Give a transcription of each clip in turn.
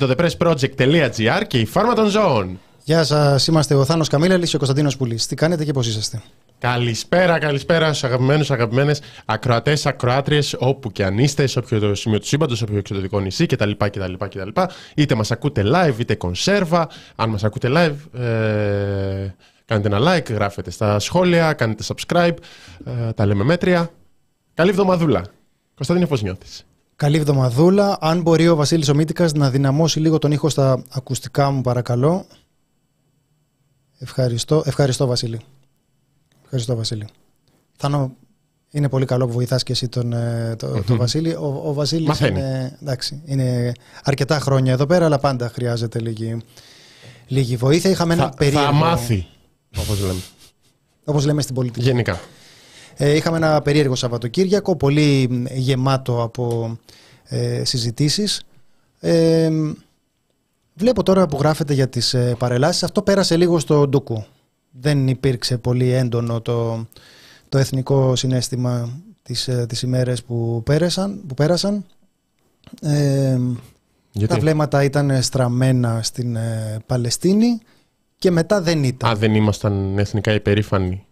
Είναι το thepressproject.gr και η φάρμα των ζώων. Γεια σας, είμαστε ο Θάνος Καμίλαλη και ο Κωνσταντίνος Πουλής. Τι κάνετε και πώς είσαστε; Καλησπέρα, καλησπέρα στους αγαπημένους, αγαπημένες ακροατές, ακροάτριες, όπου και αν είστε, σε όποιο σημείο του σύμπαντος, σε όποιο εξωτερικό νησί κτλ. κτλ, κτλ. Είτε μας ακούτε live, είτε κονσέρβα. Αν μας ακούτε live, ε, κάνετε ένα like, γράφετε στα σχόλια, κάνετε subscribe. Ε, τα λέμε μέτρια. Καλή εβδομαδούλα. Κωνσταντίνο, πώς νιώθεις; Καλή εβδομαδούλα. Αν μπορεί ο Βασίλης Ομίτικα να δυναμώσει λίγο τον ήχο στα ακουστικά μου, παρακαλώ. Ευχαριστώ, ευχαριστώ Βασίλη. Ευχαριστώ Βασίλη. Θάνο, είναι πολύ καλό που βοηθάς και εσύ τον, ε, το, το Βασίλη. Ο, ο Βασίλης είναι, εντάξει, είναι αρκετά χρόνια εδώ πέρα, αλλά πάντα χρειάζεται λίγη, λίγη βοήθεια. Είχαμε θα, περίεργο... Θα μάθει, όπως λέμε. όπως λέμε στην πολιτική. Γενικά. Ε, είχαμε ένα περίεργο Σαββατοκύριακο, πολύ γεμάτο από ε, συζητήσεις. Ε, βλέπω τώρα που γράφετε για τις ε, παρελάσεις, αυτό πέρασε λίγο στο ντοκού. Δεν υπήρξε πολύ έντονο το, το εθνικό συνέστημα τις, ε, τις ημέρες που πέρασαν. Που πέρασαν. Ε, Τα βλέμματα ήταν στραμμένα στην ε, Παλαιστίνη και μετά δεν ήταν. Α, δεν ήμασταν εθνικά υπερήφανοι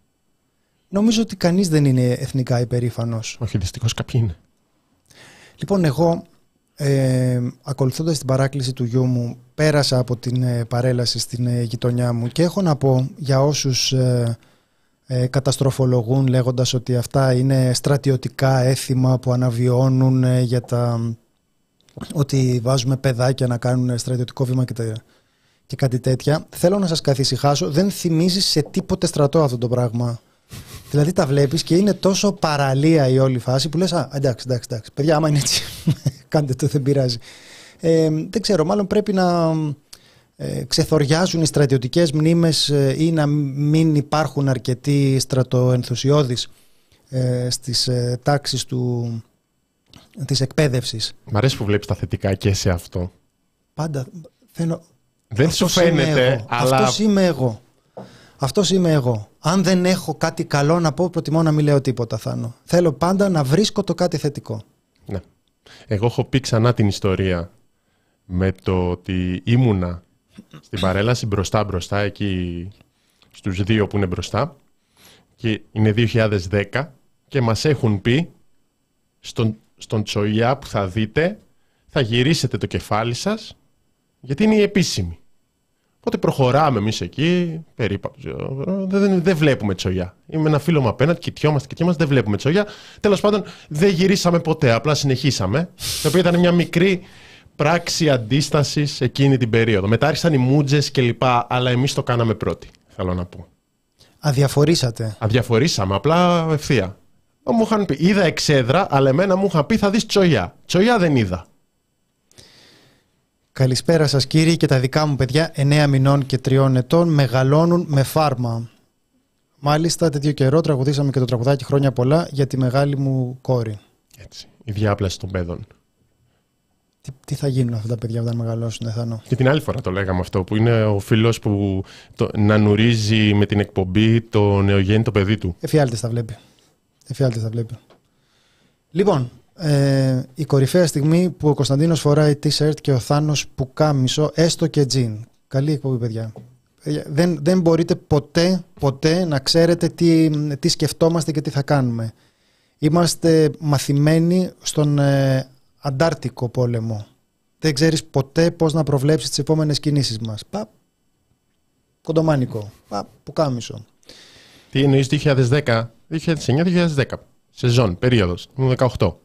Νομίζω ότι κανείς δεν είναι εθνικά υπερήφανος. Όχι, δυστυχώς κάποιοι είναι. Λοιπόν, εγώ ε, ακολουθώντας την παράκληση του γιού μου πέρασα από την ε, παρέλαση στην ε, γειτονιά μου και έχω να πω για όσους ε, ε, καταστροφολογούν λέγοντας ότι αυτά είναι στρατιωτικά έθιμα που αναβιώνουν για τα ότι βάζουμε παιδάκια να κάνουν στρατιωτικό βήμα και, και κάτι τέτοια. Θέλω να σας καθησυχάσω, δεν θυμίζεις σε τίποτε στρατό αυτό το πράγμα. Δηλαδή τα βλέπεις και είναι τόσο παραλία η όλη φάση που λες: Α, εντάξει, εντάξει, εντάξει. Παιδιά, άμα είναι έτσι, κάντε το, δεν πειράζει. Ε, δεν ξέρω, μάλλον πρέπει να ε, ξεθοριάζουν οι στρατιωτικές μνήμες ε, ή να μην υπάρχουν αρκετοί στρατοενθουσιώδεις ε, στις ε, τάξεις του, της εκπαίδευσης. Μ' αρέσει που βλέπεις τα θετικά και σε αυτό. Πάντα. Θέλω... Δεν σου φαίνεται, αλλά... Αυτός είμαι εγώ. Αυτός είμαι εγώ. Αν δεν έχω κάτι καλό να πω, προτιμώ να μην λέω τίποτα, Θάνο. Θέλω πάντα να βρίσκω το κάτι θετικό. Ναι. Εγώ έχω πει ξανά την ιστορία με το ότι ήμουνα στην παρέλαση μπροστά μπροστά, εκεί στους δύο που είναι μπροστά και είναι 2010 και μας έχουν πει στον, στον Τσοϊά που θα δείτε θα γυρίσετε το κεφάλι σας γιατί είναι η επίσημη. Οπότε προχωράμε εμείς εκεί, περίπατος. Δεν, δεν βλέπουμε τσογιά. Είμαι ένα φίλο μου απέναντι, κοιτιόμαστε, κοιτιόμαστε, δεν βλέπουμε τσογιά. Τέλος πάντων, δεν γυρίσαμε ποτέ, απλά συνεχίσαμε. Το οποίο ήταν μια μικρή πράξη αντίστασης εκείνη την περίοδο. Μετά άρχισαν οι μούτζε κλπ. Αλλά εμείς το κάναμε πρώτοι, θέλω να πω. Αδιαφορήσατε. Αδιαφορήσαμε, απλά ευθεία. Μου είχαν πει, είδα εξέδρα, αλλά εμένα μου είχαν πει θα δεις τσογιά. Τσογιά δεν είδα. Καλησπέρα σας κύριοι και τα δικά μου παιδιά 9 μηνών και 3 ετών μεγαλώνουν με φάρμα. Μάλιστα τέτοιο καιρό τραγουδήσαμε και το τραγουδάκι χρόνια πολλά για τη μεγάλη μου κόρη. Έτσι, η διάπλαση των παιδών. Τι, τι θα γίνουν αυτά τα παιδιά όταν μεγαλώσουν, Εθανό. Και την άλλη φορά το λέγαμε αυτό, που είναι ο φίλος που το, να νουρίζει με την εκπομπή το νεογέννητο παιδί του. Εφιάλτες τα βλέπει. Εφιάλτες τα βλέπει. Λοιπόν, ε, η κορυφαία στιγμή που ο Κωνσταντίνος φοράει t-shirt και ο Θάνος που κάμισο, έστω και τζιν. Καλή εκπομπή, παιδιά. Δεν, δεν μπορείτε ποτέ, ποτέ να ξέρετε τι, τι σκεφτόμαστε και τι θα κάνουμε. Είμαστε μαθημένοι στον ε, Αντάρτικο πόλεμο. Δεν ξέρεις ποτέ πώς να προβλέψεις τις επόμενες κινήσεις μας. Πα, κοντομάνικο. Πα, που κάμισο. Τι εννοείς 2010, 2009-2010. Σεζόν, περίοδος. 18.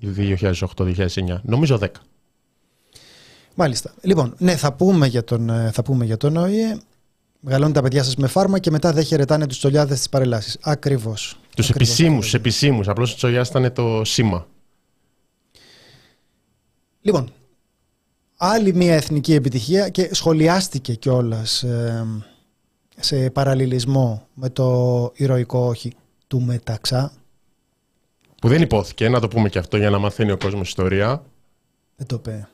2008-2009. Νομίζω 10. Μάλιστα. Λοιπόν, ναι, θα πούμε για τον, ε, θα πούμε για τον ΟΗΕ. Μεγαλώνουν τα παιδιά σας με φάρμα και μετά δεν χαιρετάνε τους τσολιάδες της παρελάση. Ακριβώς. Τους επισήμους, επισήμους. Απλώς ο τσολιά ήταν το σήμα. Λοιπόν, άλλη μια εθνική επιτυχία και σχολιάστηκε κιόλας ε, σε παραλληλισμό με το ηρωικό όχι του Μεταξά. Που δεν υπόθηκε, να το πούμε και αυτό για να μαθαίνει ο κόσμος ιστορία. Δεν το είπε.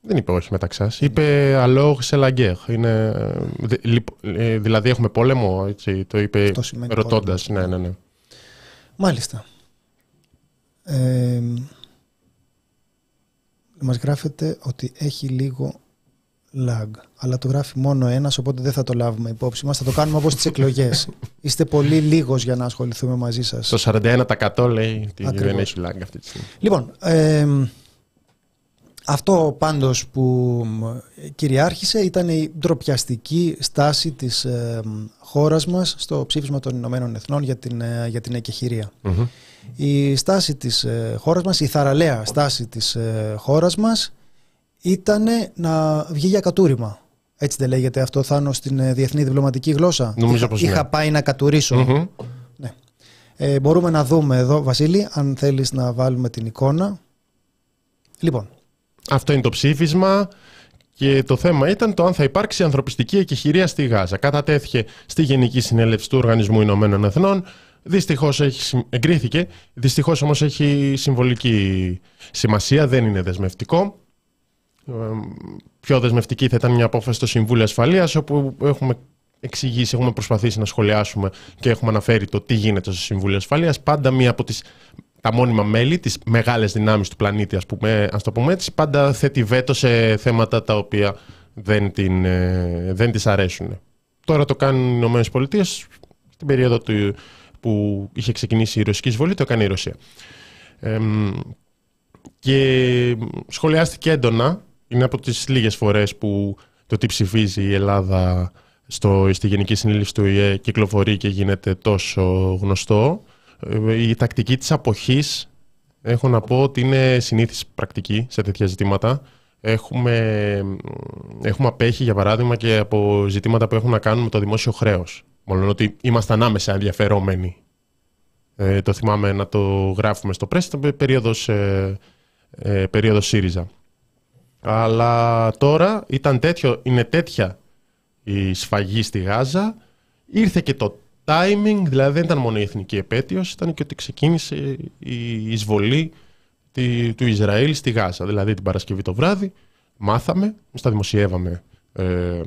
Δεν είπε όχι μεταξά. Είπε αλόγ σε λαγκέρ. Είναι, ε, δηλαδή έχουμε πόλεμο, έτσι, το είπε ρωτώντας. Ναι, ναι, ναι. Μάλιστα. Ε, μας γράφεται ότι έχει λίγο lag. Αλλά το γράφει μόνο ένας, οπότε δεν θα το λάβουμε υπόψη μας. Θα το κάνουμε όπως τις εκλογές. Είστε πολύ λίγος για να ασχοληθούμε μαζί σας. Το 41% λέει ότι δεν έχει lag αυτή τη στιγμή. Λοιπόν, ε, αυτό πάντως που κυριάρχησε ήταν η ντροπιαστική στάση της ε, χώρας μας στο ψήφισμα των Ηνωμένων Εθνών για την, ε, για την εκεχηρια Η στάση της ε, χώρας μας, η θαραλέα στάση της ε, χώρας μας ήταν να βγει για κατούριμα. Έτσι δεν λέγεται αυτό, Θάνο, στην ε, διεθνή διπλωματική γλώσσα. Νομίζω πως Είχα ναι. πάει να κατουρίσω. Ναι. Ε, μπορούμε να δούμε εδώ, Βασίλη, αν θέλεις να βάλουμε την εικόνα. Λοιπόν, αυτό είναι το ψήφισμα και το θέμα ήταν το αν θα υπάρξει ανθρωπιστική εκεχηρία στη Γάζα. Κατατέθηκε στη Γενική Συνέλευση του Οργανισμού Ηνωμένων Εθνών. Δυστυχώς εγκρίθηκε. Δυστυχώς όμως έχει συμβολική σημασία, δεν είναι δεσμευτικό. Ε, πιο δεσμευτική θα ήταν μια απόφαση στο Συμβούλιο Ασφαλείας, όπου έχουμε εξηγήσει, έχουμε προσπαθήσει να σχολιάσουμε και έχουμε αναφέρει το τι γίνεται στο Συμβούλιο Ασφαλείας. Πάντα μία από τις τα μόνιμα μέλη, τις μεγάλες δυνάμεις του πλανήτη, ας, πούμε, ας το πούμε έτσι, πάντα θέτει βέτο σε θέματα τα οποία δεν, την, ε, δεν τις αρέσουν. Τώρα το κάνουν οι Ηνωμένες Πολιτείες, στην περίοδο του, που είχε ξεκινήσει η ρωσική εισβολή, το έκανε η Ρωσία. και σχολιάστηκε έντονα, είναι από τις λίγες φορές που το τι ψηφίζει η Ελλάδα στο, στη Γενική Συνέλευση του ΙΕ κυκλοφορεί και γίνεται τόσο γνωστό. Ε, η τακτική της αποχής έχω να πω ότι είναι συνήθις πρακτική σε τέτοια ζητήματα. Έχουμε, έχουμε απέχει για παράδειγμα και από ζητήματα που έχουν να κάνουν με το δημόσιο χρέος. Μόνο ότι ήμασταν άμεσα ενδιαφερόμενοι. Ε, το θυμάμαι να το γράφουμε στο πρέσβη, ήταν περίοδος, ε, ε, περίοδος ΣΥΡΙΖΑ. Αλλά τώρα ήταν τέτοιο, είναι τέτοια η σφαγή στη Γάζα. Ήρθε και το timing, δηλαδή δεν ήταν μόνο η εθνική επέτειος, ήταν και ότι ξεκίνησε η εισβολή του Ισραήλ στη Γάζα. Δηλαδή την Παρασκευή το βράδυ μάθαμε, στα δημοσιεύαμε ε,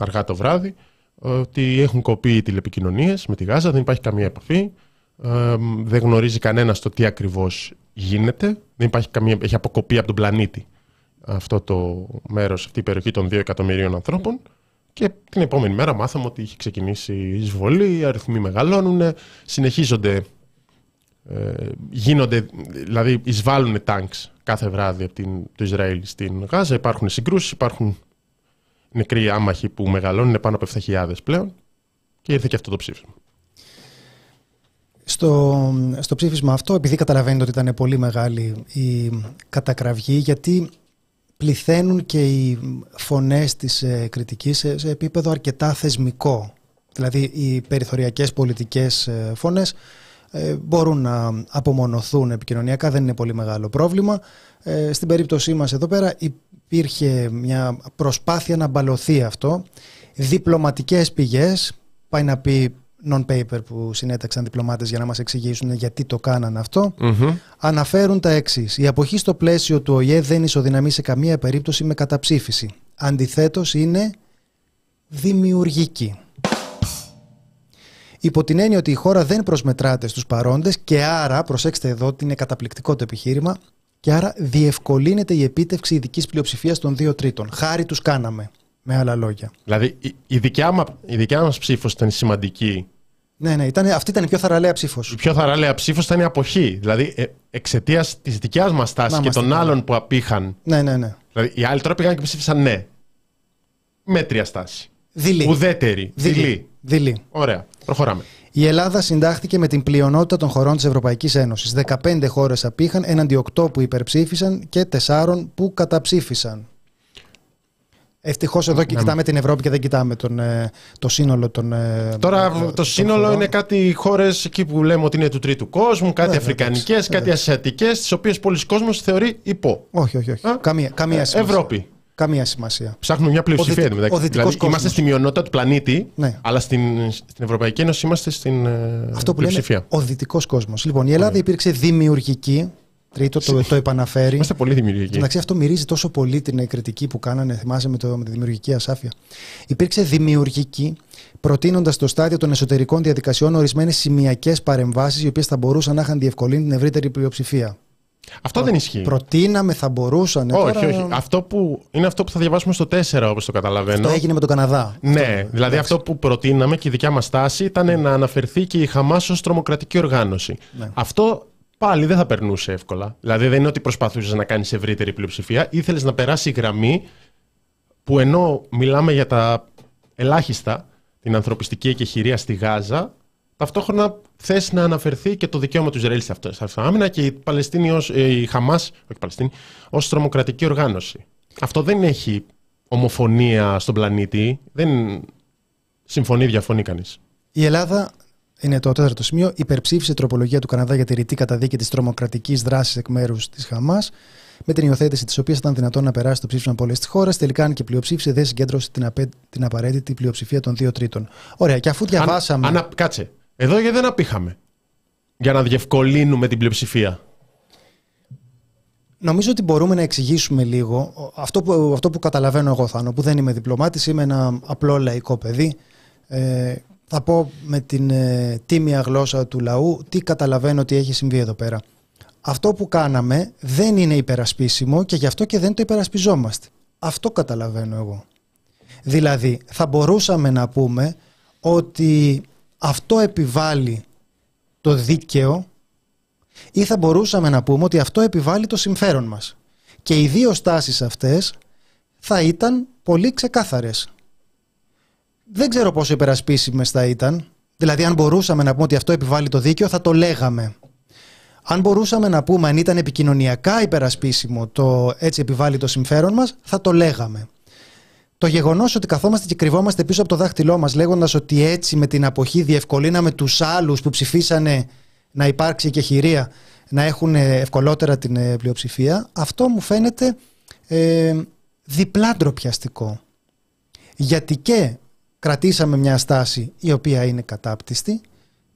αργά το βράδυ, ότι έχουν κοπεί οι τηλεπικοινωνίες με τη Γάζα, δεν υπάρχει καμία επαφή, ε, δεν γνωρίζει κανένας το τι ακριβώς γίνεται, δεν υπάρχει καμία, έχει αποκοπεί από τον πλανήτη αυτό το μέρος, αυτή η περιοχή των 2 εκατομμυρίων ανθρώπων και την επόμενη μέρα μάθαμε ότι είχε ξεκινήσει η εισβολή, οι αριθμοί μεγαλώνουν, συνεχίζονται, ε, γίνονται, δηλαδή εισβάλλουν τάγκς κάθε βράδυ από την, το Ισραήλ στην Γάζα, υπάρχουν συγκρούσεις, υπάρχουν νεκροί άμαχοι που μεγαλώνουν πάνω από 7.000 πλέον και ήρθε και αυτό το ψήφισμα. Στο, στο ψήφισμα αυτό, επειδή καταλαβαίνετε ότι ήταν πολύ μεγάλη η κατακραυγή, γιατί πληθαίνουν και οι φωνές της ε, κριτικής σε, επίπεδο αρκετά θεσμικό. Δηλαδή οι περιθωριακές πολιτικές ε, φωνές ε, μπορούν να απομονωθούν επικοινωνιακά, δεν είναι πολύ μεγάλο πρόβλημα. Στην περίπτωσή μας εδώ πέρα υπήρχε μια προσπάθεια να μπαλωθεί αυτό. Διπλωματικές πηγές, πάει να πει non-paper που συνέταξαν διπλωμάτες για να μας εξηγήσουν γιατί το κάναν αναφέρουν τα εξής. Η αποχή στο πλαίσιο του ΟΗΕ δεν ισοδυναμεί σε καμία περίπτωση με καταψήφιση. Αντιθέτως είναι δημιουργική. υπό την έννοια ότι η χώρα δεν προσμετράται στους παρόντες και άρα, προσέξτε εδώ ότι είναι καταπληκτικό το επιχείρημα, και άρα διευκολύνεται η επίτευξη ειδικής πλειοψηφίας των δύο τρίτων. Χάρη τους κάναμε, με άλλα λόγια. Δηλαδή η, η δικιά, μα, η δικιά μας ψήφος ήταν σημαντική Ναι, ναι, ήταν, αυτή ήταν η πιο θαραλέα ψήφος. Η πιο θαραλέα ψήφος ήταν η αποχή. Δηλαδή ε, εξαιτίας της δικιάς μας τάσης Να και είμαστε των καλά. άλλων που απήχαν. Ναι, ναι, ναι. Δηλαδή οι άλλοι τώρα πήγαν και ψήφισαν ναι. Μέτρια στάση. Δειλή. Ουδέτερη. Δειλή. Δειλή. Δειλή. Ωραία. Προχωράμε. Η Ελλάδα συντάχθηκε με την πλειονότητα των χωρών της Ευρωπαϊκής Ένωσης. 15 χώρες απήχαν, έναντι 8 που υπερψήφισαν και 4 που καταψήφισαν. Ευτυχώς εδώ και Ναι. κοιτάμε την Ευρώπη και δεν κοιτάμε τον, ε, το σύνολο των ε, Τώρα ε, το των σύνολο χωρών. είναι κάτι χώρες εκεί που λέμε ότι είναι του τρίτου κόσμου, κάτι Βέβαια, αφρικανικές, εντάξει, κάτι ασιατικές, τις οποίες πολλοί κόσμος θεωρεί υπό. Όχι, όχι, όχι. Α, Καμία, καμία Ε, σημασία. Ευρώπη. Καμία σημασία. Ψάχνουμε μια πλειοψηφία Ο δυτικ- εντωμεταξύ. ο δυτικός Δηλαδή, είμαστε κόσμος. στη μειονότητα του πλανήτη, Ναι. αλλά στην, στην Ευρωπαϊκή Ένωση είμαστε στην ε, Αυτό που λέμε πλειοψηφία. ο δυτικός κόσμος. Λοιπόν, η Ελλάδα υπήρξε δημιουργική. Τρίτο, το, το επαναφέρει. Είμαστε πολύ δημιουργικοί. Εντάξει, αυτό μυρίζει τόσο πολύ την ε, κριτική που κάνανε, θυμάσαι, με, το, με τη δημιουργική ασάφεια. Υπήρξε δημιουργική, προτείνοντας στο στάδιο των εσωτερικών διαδικασιών ορισμένες σημειακές παρεμβάσεις, οι οποίες θα μπορούσαν να είχαν διευκολύνει την ευρύτερη πλειοψηφία. Αυτό δεν ισχύει. Προτείναμε, θα μπορούσαν. όχι, τώρα, όχι. Αυτό που, είναι αυτό που θα διαβάσουμε στο 4, όπως το καταλαβαίνω. Αυτό έγινε με τον Καναδά. Ναι, δηλαδή αυτό που προτείναμε και η δικιά μας τάση ήταν να αναφερθεί και η Χαμάς ως τρομοκρατική οργάνωση. Ναι. Αυτό πάλι δεν θα περνούσε εύκολα. Δηλαδή δεν είναι ότι προσπαθούσες να κάνεις ευρύτερη πλειοψηφία, ήθελες να περάσει η γραμμή που ενώ μιλάμε για τα ελάχιστα, την ανθρωπιστική εκεχηρία στη Γάζα, ταυτόχρονα θες να αναφερθεί και το δικαίωμα του Ισραήλ σε αυτό- σε αυτοάμυνα και η, Παλαιστίνη ως, ε, η Χαμάς, όχι η Παλαιστίνη, ως τρομοκρατική οργάνωση. Αυτό δεν έχει ομοφωνία στον πλανήτη. Δεν συμφωνεί, διαφωνεί κανείς. Η Ελλάδα, είναι το τέταρτο σημείο, υπερψήφισε τροπολογία του Καναδά για τη ρητή καταδίκη της τρομοκρατικής δράσης εκ μέρους της Χαμάς, με την υιοθέτηση της οποίας ήταν δυνατόν να περάσει το ψήφισμα πολλέ τη χώρα. Τελικά, αν και πλειοψήφισε, δεν συγκέντρωσε την, απέ- την απαραίτητη πλειοψηφία των δύο τρίτων. Ωραία, και αφού διαβάσαμε. Αν, αν, κάτσε. Εδώ γιατί δεν απήχαμε. Για να διευκολύνουμε την πλειοψηφία. Νομίζω ότι μπορούμε να εξηγήσουμε λίγο αυτό που, αυτό που καταλαβαίνω εγώ, Θάνο, που δεν είμαι διπλωμάτης, είμαι ένα απλό λαϊκό παιδί. Ε, θα πω με την ε, τίμια γλώσσα του λαού τι καταλαβαίνω ότι έχει συμβεί εδώ πέρα. Αυτό που κάναμε δεν είναι υπερασπίσιμο και γι' αυτό και δεν το υπερασπιζόμαστε. Αυτό καταλαβαίνω εγώ. Δηλαδή, θα μπορούσαμε να πούμε ότι αυτό επιβάλλει το δίκαιο ή θα μπορούσαμε να πούμε ότι αυτό επιβάλλει το συμφέρον μας. Και οι δύο στάσεις αυτές θα ήταν πολύ ξεκάθαρες. Δεν ξέρω πόσο υπερασπίσιμες θα ήταν. Δηλαδή αν μπορούσαμε να πούμε ότι αυτό επιβάλλει το δίκαιο θα το λέγαμε. Αν μπορούσαμε να πούμε αν ήταν επικοινωνιακά υπερασπίσιμο το έτσι επιβάλλει το συμφέρον μας θα το λέγαμε. Το γεγονός ότι καθόμαστε και κρυβόμαστε πίσω από το δάχτυλό μας, λέγοντας ότι έτσι με την αποχή διευκολύναμε τους άλλους που ψηφίσανε να υπάρξει και χειρία να έχουν ευκολότερα την ε, πλειοψηφία, αυτό μου φαίνεται ε, διπλά ντροπιαστικό. Γιατί και κρατήσαμε μια στάση η οποία είναι κατάπτυστη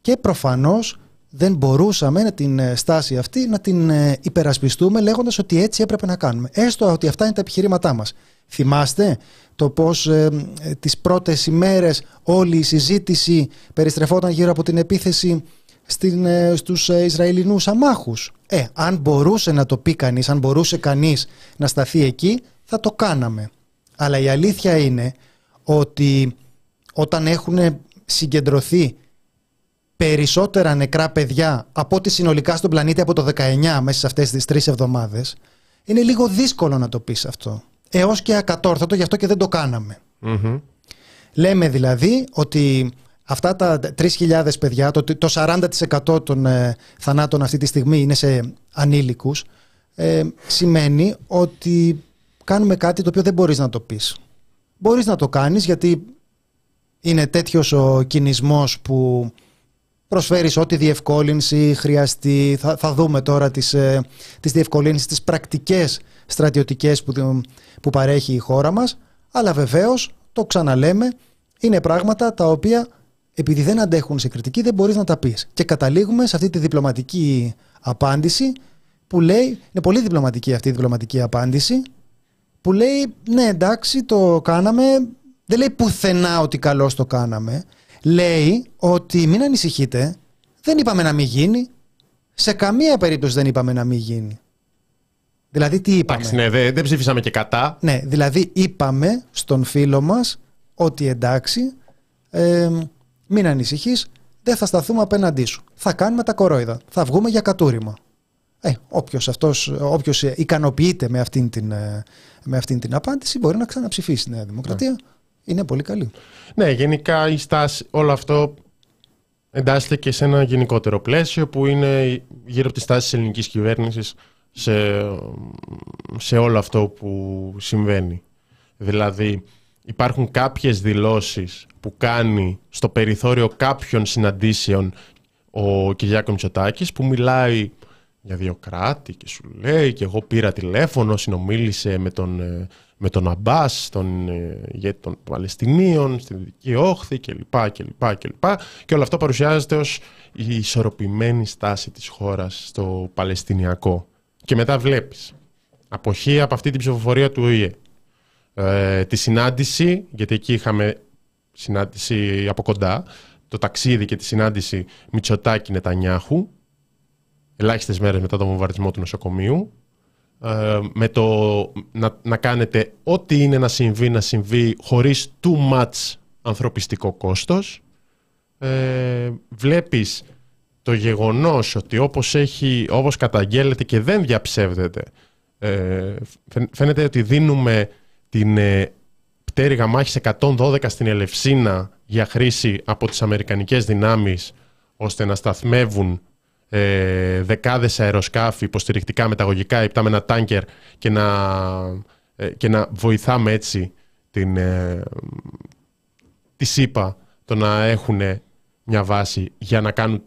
και προφανώς δεν μπορούσαμε να την ε, στάση αυτή να την ε, υπερασπιστούμε λέγοντας ότι έτσι έπρεπε να κάνουμε. Έστω ότι αυτά είναι τα επιχειρήματά μας. Θυμάστε το πώς ε, ε, τις πρώτες ημέρες όλη η συζήτηση περιστρεφόταν γύρω από την επίθεση στην, ε, στους ε, Ισραηλινούς αμάχους. Ε, αν μπορούσε να το πει κανείς, αν μπορούσε κανείς να σταθεί εκεί, θα το κάναμε. Αλλά η αλήθεια είναι ότι όταν έχουν συγκεντρωθεί περισσότερα νεκρά παιδιά από ό,τι συνολικά στον πλανήτη από το 19 μέσα σε αυτές τις τρεις εβδομάδες, είναι λίγο δύσκολο να το πεις αυτό. Έως και ακατόρθωτο, γι' αυτό και δεν το κάναμε. Μμμ. Λέμε δηλαδή ότι αυτά τα 3.000 παιδιά, το, το 40% των ε, θανάτων αυτή τη στιγμή είναι σε ανήλικους, ε, σημαίνει ότι κάνουμε κάτι το οποίο δεν μπορείς να το πεις. Μπορείς να το κάνεις γιατί είναι τέτοιος ο κινησμός που προσφέρεις ό,τι διευκόλυνση χρειαστεί. Θα, θα δούμε τώρα τις, ε, τις διευκολύνσεις, τις πρακτικές στρατιωτικές που, που παρέχει η χώρα μας. Αλλά βεβαίως, το ξαναλέμε, είναι πράγματα τα οποία επειδή δεν αντέχουν σε κριτική δεν μπορείς να τα πεις. Και καταλήγουμε σε αυτή τη διπλωματική απάντηση που λέει, είναι πολύ διπλωματική αυτή η διπλωματική απάντηση, που λέει ναι εντάξει το κάναμε, δεν λέει πουθενά ότι καλώς το κάναμε, λέει ότι μην ανησυχείτε, δεν είπαμε να μην γίνει. Σε καμία περίπτωση δεν είπαμε να μην γίνει. Δηλαδή τι είπαμε; Εντάξει, ναι, δεν, δεν ψήφισαμε και κατά. Ναι, δηλαδή είπαμε στον φίλο μας ότι εντάξει, ε, μην ανησυχείς, δεν θα σταθούμε απέναντί σου. Θα κάνουμε τα κορόιδα. Θα βγούμε για κατούριμα. Ε, όποιος, αυτός, όποιος ικανοποιείται με αυτήν, την, ε, με αυτήν την απάντηση μπορεί να ξαναψηφίσει τη Νέα Δημοκρατία. Ναι. Είναι πολύ καλή. Ναι, γενικά η στάση, όλο αυτό εντάσσεται και σε ένα γενικότερο πλαίσιο που είναι γύρω από τη στάση της ελληνικής κυβέρνησης σε, σε όλο αυτό που συμβαίνει. Δηλαδή υπάρχουν κάποιες δηλώσεις που κάνει στο περιθώριο κάποιων συναντήσεων ο Κυριάκος Μητσοτάκης που μιλάει για δύο κράτη και σου λέει και εγώ πήρα τηλέφωνο, συνομίλησε με τον, ε, με τον Αμπάς, τον ε, ηγέτη των Παλαιστινίων, στην Δυτική Όχθη κλπ. Και, και, και όλο αυτό παρουσιάζεται ως η ισορροπημένη στάση της χώρας στο Παλαιστινιακό. Και μετά βλέπεις αποχή από αυτή την ψηφοφορία του ΟΗΕ. Ε, τη συνάντηση, γιατί εκεί είχαμε συνάντηση από κοντά, το ταξίδι και τη συνάντηση Μητσοτάκη Νετανιάχου, ελάχιστες μέρες μετά τον βομβαρδισμό του νοσοκομείου, ε, με το να, να κάνετε ό,τι είναι να συμβεί, να συμβεί χωρίς too much ανθρωπιστικό κόστος. Ε, βλέπεις το γεγονός ότι όπως, έχει, όπως καταγγέλλεται και δεν διαψεύδεται, ε, φαίνεται ότι δίνουμε την ε, πτέρυγα μάχης 112 στην Ελευσίνα για χρήση από τις Αμερικανικές δυνάμεις ώστε να σταθμεύουν ε, δεκάδες αεροσκάφη υποστηρικτικά μεταγωγικά υπτάμενα τάνκερ και να, ε, και να βοηθάμε έτσι την, ε, τη ΣΥΠΑ το να έχουν μια βάση για να κάνουν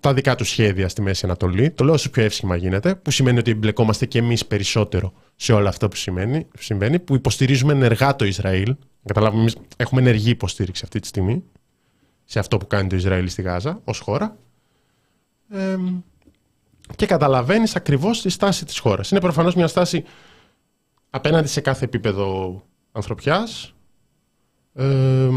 τα δικά τους σχέδια στη Μέση Ανατολή. Το λέω όσο πιο εύσχημα γίνεται, που σημαίνει ότι εμπλεκόμαστε και εμείς περισσότερο σε όλα αυτά που σημαίνει, συμβαίνει, που υποστηρίζουμε ενεργά το Ισραήλ. Καταλάβουμε, εμείς έχουμε ενεργή υποστήριξη αυτή τη στιγμή σε αυτό που κάνει το Ισραήλ στη Γάζα ως χώρα. Ε, και καταλαβαίνεις ακριβώς τη στάση της χώρας. Είναι προφανώς μια στάση απέναντι σε κάθε επίπεδο ανθρωπιάς, ε,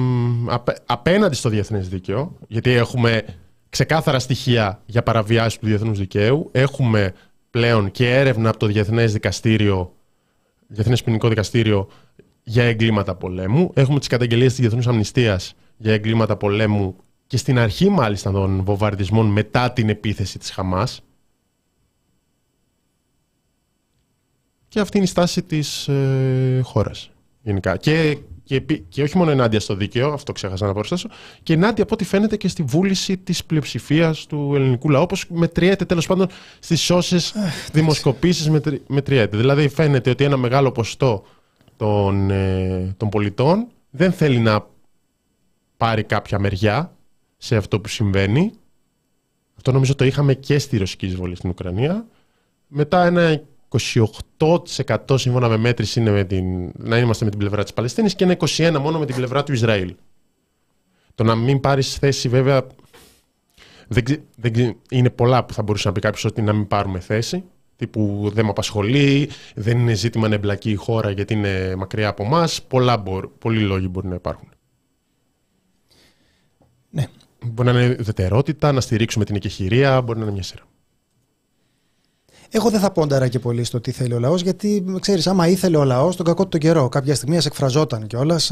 απέναντι στο διεθνές δίκαιο, γιατί έχουμε ξεκάθαρα στοιχεία για παραβιάσεις του διεθνούς δικαίου. Έχουμε πλέον και έρευνα από το Διεθνές Δικαστήριο, Διεθνές Ποινικό Δικαστήριο για εγκλήματα πολέμου. Έχουμε τις καταγγελίες της Διεθνούς Αμνηστίας για εγκλήματα πολέμου και στην αρχή μάλιστα των βομβαρδισμών μετά την επίθεση της Χαμάς. Και αυτή είναι η στάση της ε, χώρας γενικά. Και και, και όχι μόνο ενάντια στο δίκαιο, αυτό ξέχασα να προσθέσω, και ενάντια από ό,τι φαίνεται και στη βούληση της πλειοψηφίας του ελληνικού λαού, όπως μετριέται τέλος πάντων στις όσες δημοσκοπήσεις μετριέται. Δηλαδή φαίνεται ότι ένα μεγάλο ποστό των, ε, των πολιτών δεν θέλει να πάρει κάποια μεριά σε αυτό που συμβαίνει. Αυτό νομίζω το είχαμε και στη ρωσική εισβολή στην Ουκρανία. Μετά ένα 28% σύμφωνα με μέτρηση είναι με την, να είμαστε με την πλευρά της Παλαιστίνης και ένα 21% μόνο με την πλευρά του Ισραήλ. Το να μην πάρεις θέση βέβαια δεν, δεν, είναι πολλά που θα μπορούσε να πει κάποιος ότι να μην πάρουμε θέση τύπου δεν με απασχολεί, δεν είναι ζήτημα να εμπλακεί η χώρα γιατί είναι μακριά από εμάς. Πολλοί λόγοι μπορεί να υπάρχουν. Ναι. Μπορεί να είναι ιδιαιτερότητα, να στηρίξουμε την εκεχηρία, μπορεί να είναι μια σειρά. Εγώ δεν θα πόνταρα και πολύ στο τι θέλει ο λαός, γιατί ξέρεις, άμα ήθελε ο λαός τον κακό του τον καιρό, κάποια στιγμή ας εκφραζόταν κιόλας,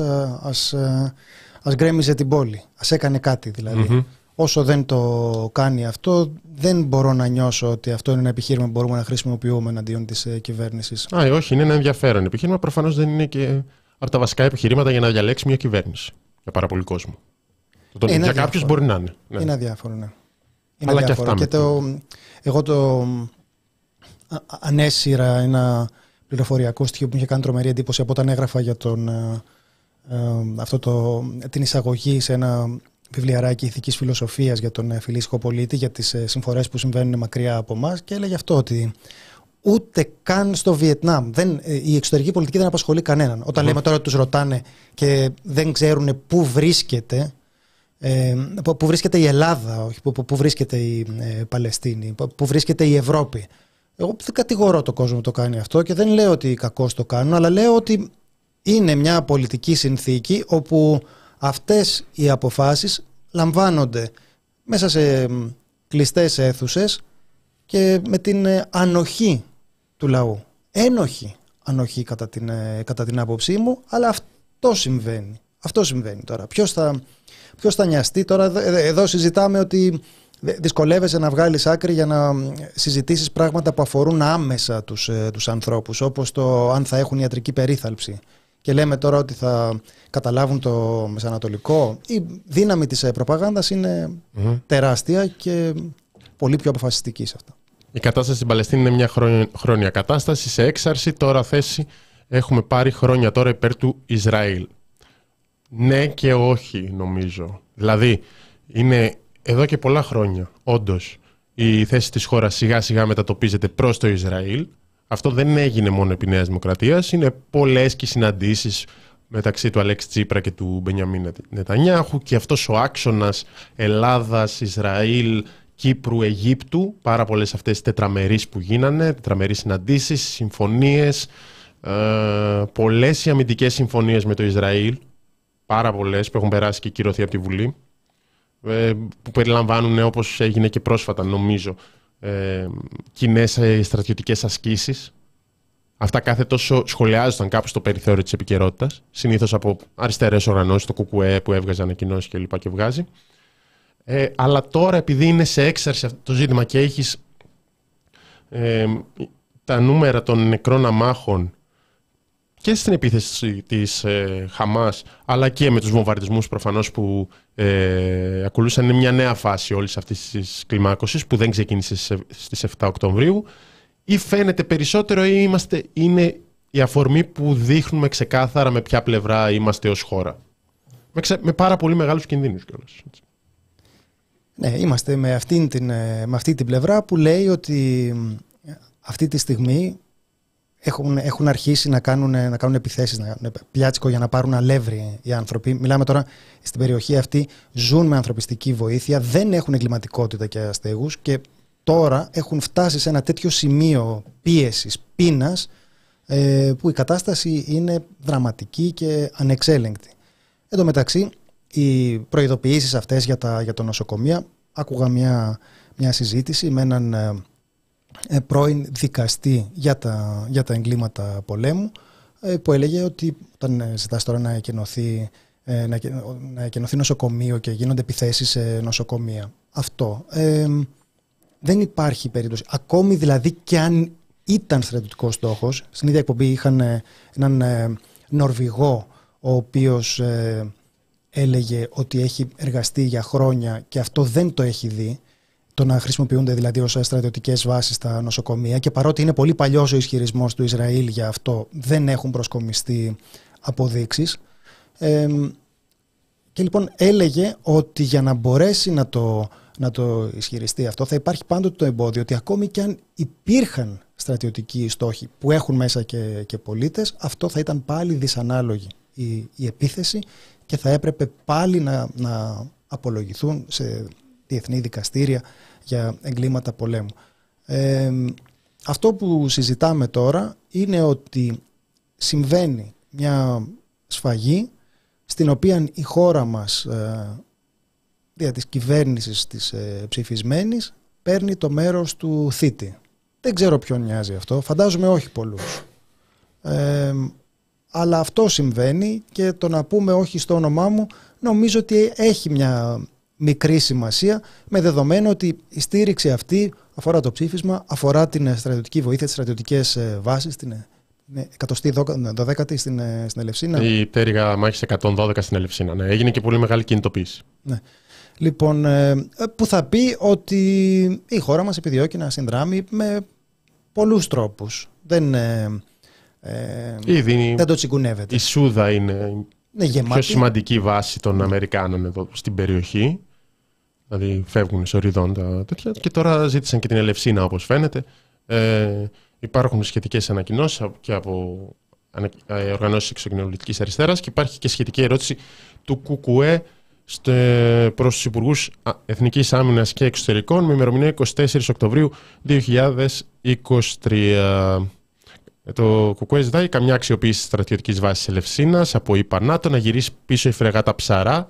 ας γκρέμιζε την πόλη, ας έκανε κάτι δηλαδή. Όσο δεν το κάνει αυτό, δεν μπορώ να νιώσω ότι αυτό είναι ένα επιχείρημα που μπορούμε να χρησιμοποιούμε εναντίον της ε, κυβέρνησης. Α, όχι, είναι ένα ενδιαφέρον επιχείρημα. Προφανώς δεν είναι και από τα βασικά επιχειρήματα για να διαλέξει μια κυβέρνηση για πάρα πολύ κόσμο. Για κάποιους μπορεί να είναι. Ναι. Είναι αδιάφορο, ναι. Είναι Αλλά αδιάφορο. Και, και το, εγώ το, ανέσυρα ένα πληροφοριακό στοιχείο που μου είχε κάνει τρομερή εντύπωση από όταν έγραφα για τον, ε, ε, αυτό το, την εισαγωγή σε ένα βιβλιαράκι ηθικής φιλοσοφίας για τον ε, φιλήσυχο πολίτη, για τις συμφορές που συμβαίνουν μακριά από εμάς και έλεγε αυτό ότι ούτε καν στο Βιετνάμ. Δεν, η εξωτερική πολιτική δεν απασχολεί κανέναν. Όταν λέμε τώρα ότι τους ρωτάνε και δεν ξέρουν πού βρίσκεται, ε, πού βρίσκεται η Ελλάδα, όχι πού, πού βρίσκεται η Παλαιστίνη, πού βρίσκεται η Ευρώπη. Εγώ δεν κατηγορώ το κόσμο που το κάνει αυτό και δεν λέω ότι κακώ το κάνουν, αλλά λέω ότι είναι μια πολιτική συνθήκη όπου αυτές οι αποφάσεις λαμβάνονται μέσα σε κλειστές αίθουσες και με την ε, ανοχή του λαού. Ένοχη ανοχή κατά την, ε, κατά την άποψή μου, αλλά αυτό συμβαίνει. Αυτό συμβαίνει τώρα. Ποιος θα, ποιος θα νοιαστεί; Τώρα, εδώ συζητάμε ότι δυσκολεύεσαι να βγάλεις άκρη για να συζητήσεις πράγματα που αφορούν άμεσα τους, ε, τους ανθρώπους, όπως το αν θα έχουν ιατρική περίθαλψη. Και λέμε τώρα ότι θα καταλάβουν το μεσανατολικό. Η δύναμη της ε, προπαγάνδας τεράστια και πολύ πιο αποφασιστική σε αυτά. Η κατάσταση στην Παλαιστίνη είναι μια χρόνια κατάσταση. Σε έξαρση τώρα θέση έχουμε πάρει χρόνια τώρα υπέρ του Ισραήλ. Ναι και όχι νομίζω. Δηλαδή είναι εδώ και πολλά χρόνια, όντως, η θέση της χώρας σιγά σιγά μετατοπίζεται προς το Ισραήλ. Αυτό δεν έγινε μόνο επί Νέας Δημοκρατίας. Είναι πολλές και συναντήσεις μεταξύ του Αλέξη Τσίπρα και του Μπενιαμίν Νετανιάχου και αυτός ο άξονας Ελλάδας, Ισραήλ, Κύπρου, Αιγύπτου. Πάρα πολλές αυτές τι τετραμερείς που γίνανε, τετραμερείς συναντήσεις, συμφωνίες. Ε, πολλές οι αμυντικές συμφωνίες με το Ισραήλ. Πάρα πολλές που έχουν περάσει και κυρωθεί από τη Βουλή. Ε, που περιλαμβάνουν όπως έγινε και πρόσφατα νομίζω ε, κοινές ε, στρατιωτικές ασκήσεις. Αυτά κάθε τόσο σχολιάζονταν κάπου στο περιθώριο της επικαιρότητας, συνήθως από αριστερές οργανώσεις, το ΚΚΕ που έβγαζε ανακοινώσεις και λοιπά και βγάζει. Ε, αλλά τώρα επειδή είναι σε έξαρση αυτό το ζήτημα και έχεις ε, τα νούμερα των νεκρών αμάχων και στην επίθεση της ε, Χαμάς αλλά και με τους βομβαρδισμούς προφανώς που ε, ακολούθησαν είναι μια νέα φάση όλης αυτής της κλιμάκωσης που δεν ξεκίνησε στις 7 Οκτωβρίου ή φαίνεται περισσότερο ή είμαστε, είναι η αφορμή που δείχνουμε ξεκάθαρα με ποια πλευρά είμαστε ως χώρα. Με, με πάρα πολύ μεγάλους κινδύνους κιόλας. Ναι, είμαστε με, αυτήν την, ε, με αυτή την πλευρά που λέει ότι αυτή τη στιγμή έχουν, έχουν αρχίσει να κάνουν, να κάνουν επιθέσεις, να, πιάτσικο για να πάρουν αλεύρι οι άνθρωποι. Μιλάμε τώρα στην περιοχή αυτή, ζουν με ανθρωπιστική βοήθεια, δεν έχουν εγκληματικότητα και αστέγους και τώρα έχουν φτάσει σε ένα τέτοιο σημείο πίεσης, πείνας, ε, που η κατάσταση είναι δραματική και ανεξέλεγκτη. Εν τω μεταξύ, οι προειδοποιήσεις αυτές για τα, για το νοσοκομεία, άκουγα μια, μια συζήτηση με έναν ε, ε, πρώην δικαστή για τα, για τα εγκλήματα πολέμου ε, που έλεγε ότι όταν ε, ζητάς τώρα να εκενωθεί, να, να εκενωθεί νοσοκομείο και γίνονται επιθέσεις σε νοσοκομεία. Αυτό. δεν υπάρχει περίπτωση. Ακόμη δηλαδή και αν ήταν στρατιωτικός στόχος, στην ίδια εκπομπή είχαν έναν Νορβηγό ο οποίος έλεγε ότι έχει εργαστεί για χρόνια και αυτό δεν το έχει δει το να χρησιμοποιούνται δηλαδή ως στρατιωτικές βάσεις στα νοσοκομεία. Και παρότι είναι πολύ παλιός ο ισχυρισμός του Ισραήλ για αυτό δεν έχουν προσκομιστεί αποδείξεις. Ε, και λοιπόν έλεγε ότι για να μπορέσει να το, να το ισχυριστεί αυτό θα υπάρχει πάντοτε το εμπόδιο ότι ακόμη και αν υπήρχαν στρατιωτικοί στόχοι που έχουν μέσα και, και πολίτες αυτό θα ήταν πάλι δυσανάλογη η, η επίθεση και θα έπρεπε πάλι να, να απολογηθούν σε διεθνή δικαστήρια για εγκλήματα πολέμου. Ε, αυτό που συζητάμε τώρα είναι ότι συμβαίνει μια σφαγή στην οποία η χώρα μας ε, δια της κυβέρνησης της ε, ψηφισμένης παίρνει το μέρος του θήτη. Δεν ξέρω ποιον νοιάζει αυτό, φαντάζομαι όχι πολλούς. Ε, αλλά αυτό συμβαίνει και το να πούμε όχι στο όνομά μου νομίζω ότι έχει μια μικρή σημασία με δεδομένο ότι η στήριξη αυτή αφορά το ψήφισμα, αφορά την στρατιωτική βοήθεια, τις στρατιωτικές ε, βάσεις, την 112η στην, ε, στην Ελευσίνα. Η πτέρυγα μάχης 112 στην Ελευσίνα. Ναι. Έγινε και πολύ μεγάλη κινητοποίηση. Ναι. Λοιπόν, ε, που θα πει ότι η χώρα μας επιδιώκει να συνδράμει με πολλούς τρόπους. Δεν, ε, δεν το τσιγκουνεύεται. Η Σούδα είναι ναι, η πιο σημαντική βάση των Αμερικάνων εδώ στην περιοχή. Δηλαδή φεύγουν σε οριδόντα τέτοια. Και τώρα ζήτησαν και την Ελευσίνα όπως φαίνεται. Ε, υπάρχουν σχετικές ανακοινώσεις και από ε, οργανώσεις εξωκοινωνικής αριστεράς και υπάρχει και σχετική ερώτηση του ΚΚΕ προς τους Υπουργούς Εθνικής Άμυνας και Εξωτερικών με ημερομηνία 24 Οκτωβρίου 2023. Ε, το ΚΚΕ ζητάει καμιά αξιοποίηση στρατιωτικής βάσης Ελευσίνας από η Πανάτο να γυρίσει πίσω η φρεγάτα Ψαρά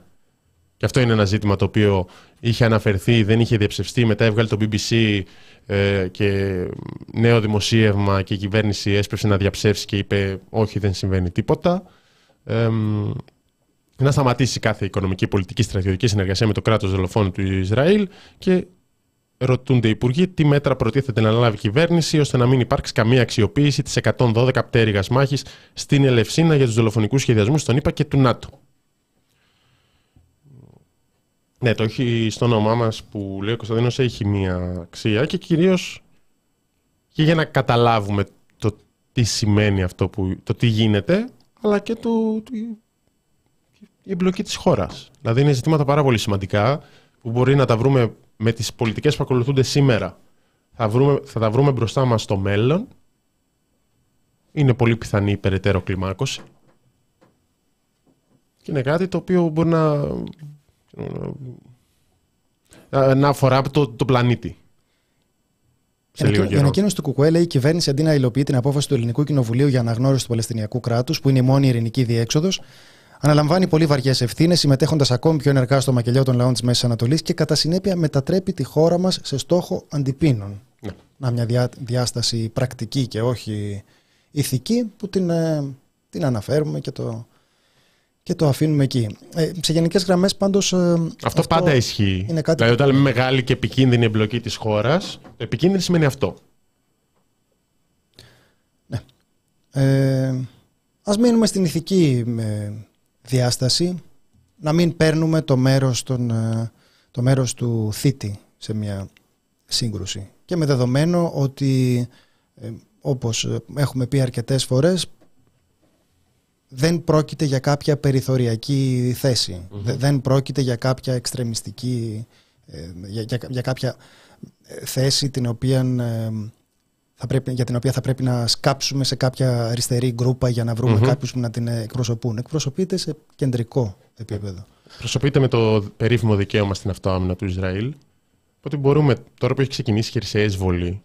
Και αυτό είναι ένα ζήτημα το οποίο είχε αναφερθεί, δεν είχε διαψευστεί. Μετά έβγαλε το BBC ε, και νέο δημοσίευμα και η κυβέρνηση έσπευσε να διαψεύσει και είπε όχι δεν συμβαίνει τίποτα. Ε, να σταματήσει κάθε οικονομική, πολιτική, στρατιωτική συνεργασία με το κράτος δολοφόνο του Ισραήλ και ρωτούνται οι υπουργοί τι μέτρα προτίθεται να λάβει η κυβέρνηση ώστε να μην υπάρξει καμία αξιοποίηση της 112 πτέρυγας μάχης στην Ελευσίνα για τους δολοφονικούς σχεδιασμούς των ΗΠΑ και του ΝΑΤΟ. Ναι, το έχει στο όνομά μας που λέει ο Κωνσταντίνος έχει μία αξία και κυρίως και για να καταλάβουμε το τι σημαίνει αυτό, που, το τι γίνεται, αλλά και το, το η εμπλοκή της χώρας. Δηλαδή είναι ζητήματα πάρα πολύ σημαντικά που μπορεί να τα βρούμε με τις πολιτικές που ακολουθούνται σήμερα. Θα, βρούμε, θα τα βρούμε μπροστά μας στο μέλλον. Είναι πολύ πιθανή η περαιτέρω κλιμάκωση. Και είναι κάτι το οποίο μπορεί να, να αφορά το, το πλανήτη. Η ανακοίνωση του Κουκουέ λέει η κυβέρνηση αντί να υλοποιεί την απόφαση του Ελληνικού Κοινοβουλίου για αναγνώριση του Παλαιστινιακού κράτους, που είναι η μόνη ειρηνική διέξοδος, Αναλαμβάνει πολύ βαριές ευθύνες, συμμετέχοντας ακόμη πιο ενεργά στο μακελιό των λαών της Μέσης Ανατολής και κατά συνέπεια μετατρέπει τη χώρα μας σε στόχο αντιπίνων. Ναι. Να, μια διάσταση πρακτική και όχι ηθική που την, ε, την αναφέρουμε και το, και το αφήνουμε εκεί. Ε, σε γενικές γραμμές, πάντως. Ε, αυτό, αυτό, πάντα ισχύει. Είναι κάτι... Δηλαδή, όταν λέμε μεγάλη και επικίνδυνη εμπλοκή της χώρας, επικίνδυνη σημαίνει αυτό. Ναι. Ε, ας μείνουμε στην ηθική ε, διάσταση να μην παίρνουμε το μέρος, τον, ε, το μέρος του θήτη σε μια σύγκρουση. Και με δεδομένο ότι, ε, όπως έχουμε πει αρκετές φορές, δεν πρόκειται για κάποια περιθωριακή Δεν πρόκειται για κάποια εξτρεμιστική, ε, για, για, για κάποια θέση την οποία θα πρέπει, για την οποία θα πρέπει να σκάψουμε σε κάποια αριστερή γκρούπα για να βρούμε mm κάποιους που να την εκπροσωπούν. Εκπροσωπείται σε κεντρικό επίπεδο. Εκπροσωπείται με το περίφημο δικαίωμα στην αυτοάμυνα του Ισραήλ. Οπότε μπορούμε, τώρα που έχει ξεκινήσει η χερσαία εισβολή,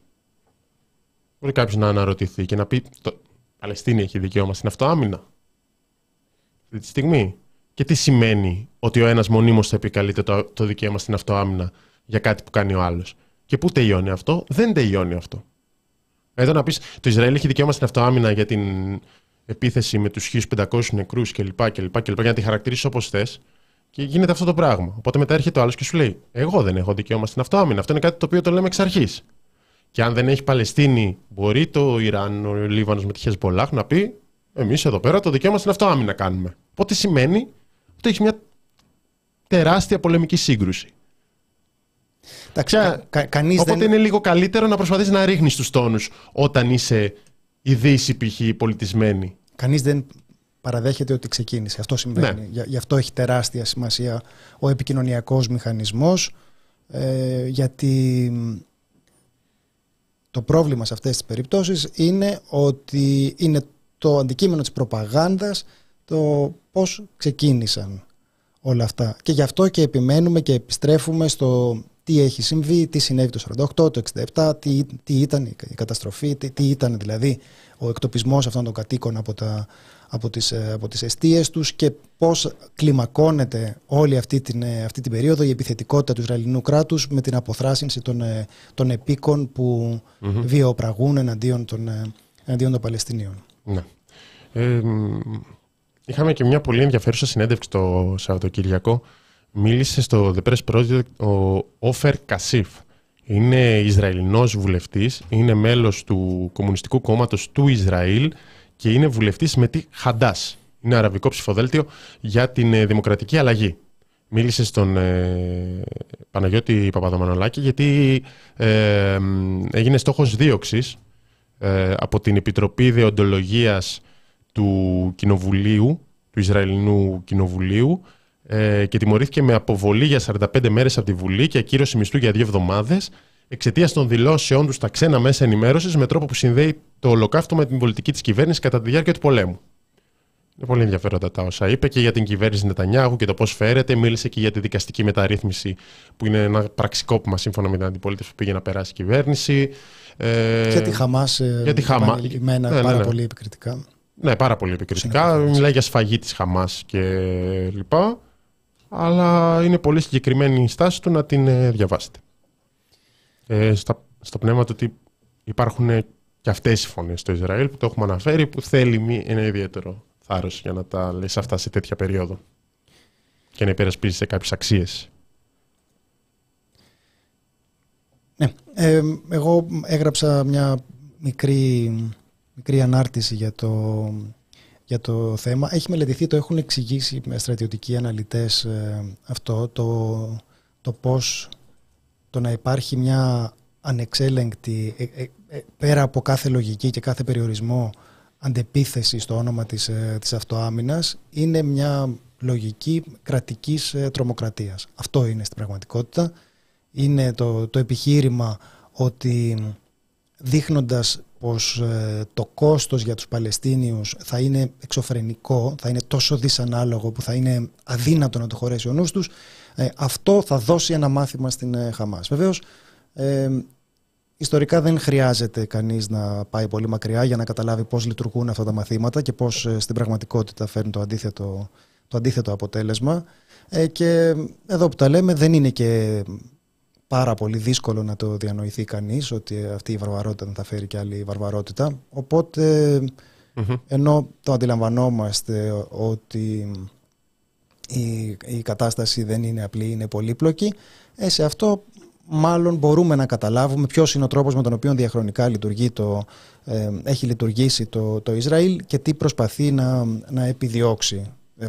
μπορεί κάποιος να αναρωτηθεί και να πει: Το Παλαιστίνη έχει δικαίωμα στην αυτοάμυνα. Αυτή τη στιγμή; Και τι σημαίνει ότι ο ένας μονίμως θα επικαλείται το, το δικαίωμα στην αυτοάμυνα για κάτι που κάνει ο άλλος; Και πού τελειώνει αυτό, δεν τελειώνει αυτό. Εδώ να πεις το Ισραήλ έχει δικαίωμα στην αυτοάμυνα για την επίθεση με τους 1500 νεκρούς κλπ. κλπ, κλπ για να τη χαρακτηρίσει όπως θες. Και γίνεται αυτό το πράγμα. Οπότε μετά έρχεται ο άλλος και σου λέει: Εγώ δεν έχω δικαίωμα στην αυτοάμυνα. Αυτό είναι κάτι το οποίο το λέμε εξ αρχής. Και αν δεν έχει Παλαιστίνη, μπορεί το Ιράν, ο Λίβανος με τη Χεσμολάχ να πει: Εμείς εδώ πέρα το δικαίωμα στην αυτοάμυνα κάνουμε. Οπότε σημαίνει ότι έχεις μια τεράστια πολεμική σύγκρουση. Εντάξει, κα, Οπότε δεν... είναι λίγο καλύτερο να προσπαθείς να ρίχνεις τους τόνους όταν είσαι η δύση π.χ. πολιτισμένη. Κανείς δεν παραδέχεται ότι ξεκίνησε. Αυτό συμβαίνει. Ναι. Γι' αυτό έχει τεράστια σημασία ο επικοινωνιακός μηχανισμός ε, γιατί το πρόβλημα σε αυτές τις περιπτώσεις είναι ότι είναι το αντικείμενο της προπαγάνδας το πώς ξεκίνησαν όλα αυτά. Και γι' αυτό και επιμένουμε και επιστρέφουμε στο τι έχει συμβεί, τι συνέβη το 48, το 67, τι, τι ήταν η καταστροφή, τι, τι ήταν δηλαδή ο εκτοπισμός αυτών των κατοίκων από, τα, από, τις, ε, από τις αιστείες τους και πώς κλιμακώνεται όλη αυτή την, ε, αυτή την περίοδο η επιθετικότητα του Ισραηλινού κράτους με την αποθράσινση των, ε, των επίκων που mm βιοπραγούν εναντίον των, εναντίον των Παλαιστινίων. Ναι. Ε, είχαμε και μια πολύ ενδιαφέρουσα συνέντευξη το Σαββατοκύριακο μίλησε στο The Press Project ο Όφερ Κασίφ. Είναι Ισραηλινός βουλευτής, είναι μέλος του Κομμουνιστικού Κόμματος του Ισραήλ και είναι βουλευτής με τη Χαντάς. Είναι αραβικό ψηφοδέλτιο για την ε, δημοκρατική αλλαγή. Μίλησε στον ε, Παναγιώτη Παπαδομανολάκη γιατί ε, έγινε στόχος δίωξης ε, από την Επιτροπή Δεοντολογίας του Κοινοβουλίου, του Ισραηλινού Κοινοβουλίου, ε, και τιμωρήθηκε με αποβολή για 45 μέρες από τη Βουλή και ακύρωση μισθού για δύο εβδομάδες εξαιτίας των δηλώσεών τους στα ξένα μέσα ενημέρωσης με τρόπο που συνδέει το ολοκαύτωμα με την πολιτική της κυβέρνησης κατά τη διάρκεια του πολέμου. Είναι πολύ ενδιαφέροντα τα όσα είπε και για την κυβέρνηση Νετανιάχου και το πώς φέρεται. Μίλησε και για τη δικαστική μεταρρύθμιση, που είναι ένα πραξικόπημα σύμφωνα με την αντιπολίτευση που πήγε να περάσει η κυβέρνηση. Ε, για τη Χαμάς. Για τη Χαμά. Ναι, ναι, πάρα ναι. πολύ επικριτικά. Ναι, πάρα πολύ επικριτικά. Μιλάει για σφαγή της Χαμάς και λοιπά. αλλά είναι πολύ συγκεκριμένη η στάση του να την ε, διαβάσετε. Ε, στα, στο πνεύμα του ότι υπάρχουν και αυτές οι φωνές στο Ισραήλ που το έχουμε αναφέρει που θέλει ένα ιδιαίτερο θάρρος για να τα λες αυτά σε τέτοια περίοδο και να υπερασπίζει σε κάποιες αξίες. Ναι, ε, εγώ έγραψα μια μικρή, μικρή ανάρτηση για το, για το θέμα. Έχει μελετηθεί, το έχουν εξηγήσει με στρατιωτικοί αναλυτές ε, αυτό, το, το πώς το να υπάρχει μια ανεξέλεγκτη, ε, πέρα από κάθε λογική και κάθε περιορισμό, αντεπίθεση στο όνομα της, της αυτοάμυνας, είναι μια λογική κρατικής τρομοκρατίας. Αυτό είναι στην πραγματικότητα είναι το, το επιχείρημα ότι δείχνοντας πως ε, το κόστος για τους Παλαιστίνιους θα είναι εξωφρενικό, θα είναι τόσο δυσανάλογο που θα είναι αδύνατο να το χωρέσει ο νους τους, ε, αυτό θα δώσει ένα μάθημα στην ε, Χαμάς. Βεβαίως, ε, ιστορικά δεν χρειάζεται κανείς να πάει πολύ μακριά για να καταλάβει πώς λειτουργούν αυτά τα μαθήματα και πώς στην πραγματικότητα φέρνουν το αντίθετο, το αντίθετο αποτέλεσμα. και εδώ που τα λέμε δεν είναι και πάρα πολύ δύσκολο να το διανοηθεί κανείς ότι αυτή η βαρβαρότητα δεν θα φέρει και άλλη βαρβαρότητα. ενώ το αντιλαμβανόμαστε ότι η, η κατάσταση δεν είναι απλή, είναι πολύπλοκη, ε, σε αυτό μάλλον μπορούμε να καταλάβουμε ποιος είναι ο τρόπος με τον οποίο διαχρονικά λειτουργεί το, ε, έχει λειτουργήσει το, το Ισραήλ και τι προσπαθεί να, να επιδιώξει. Ε,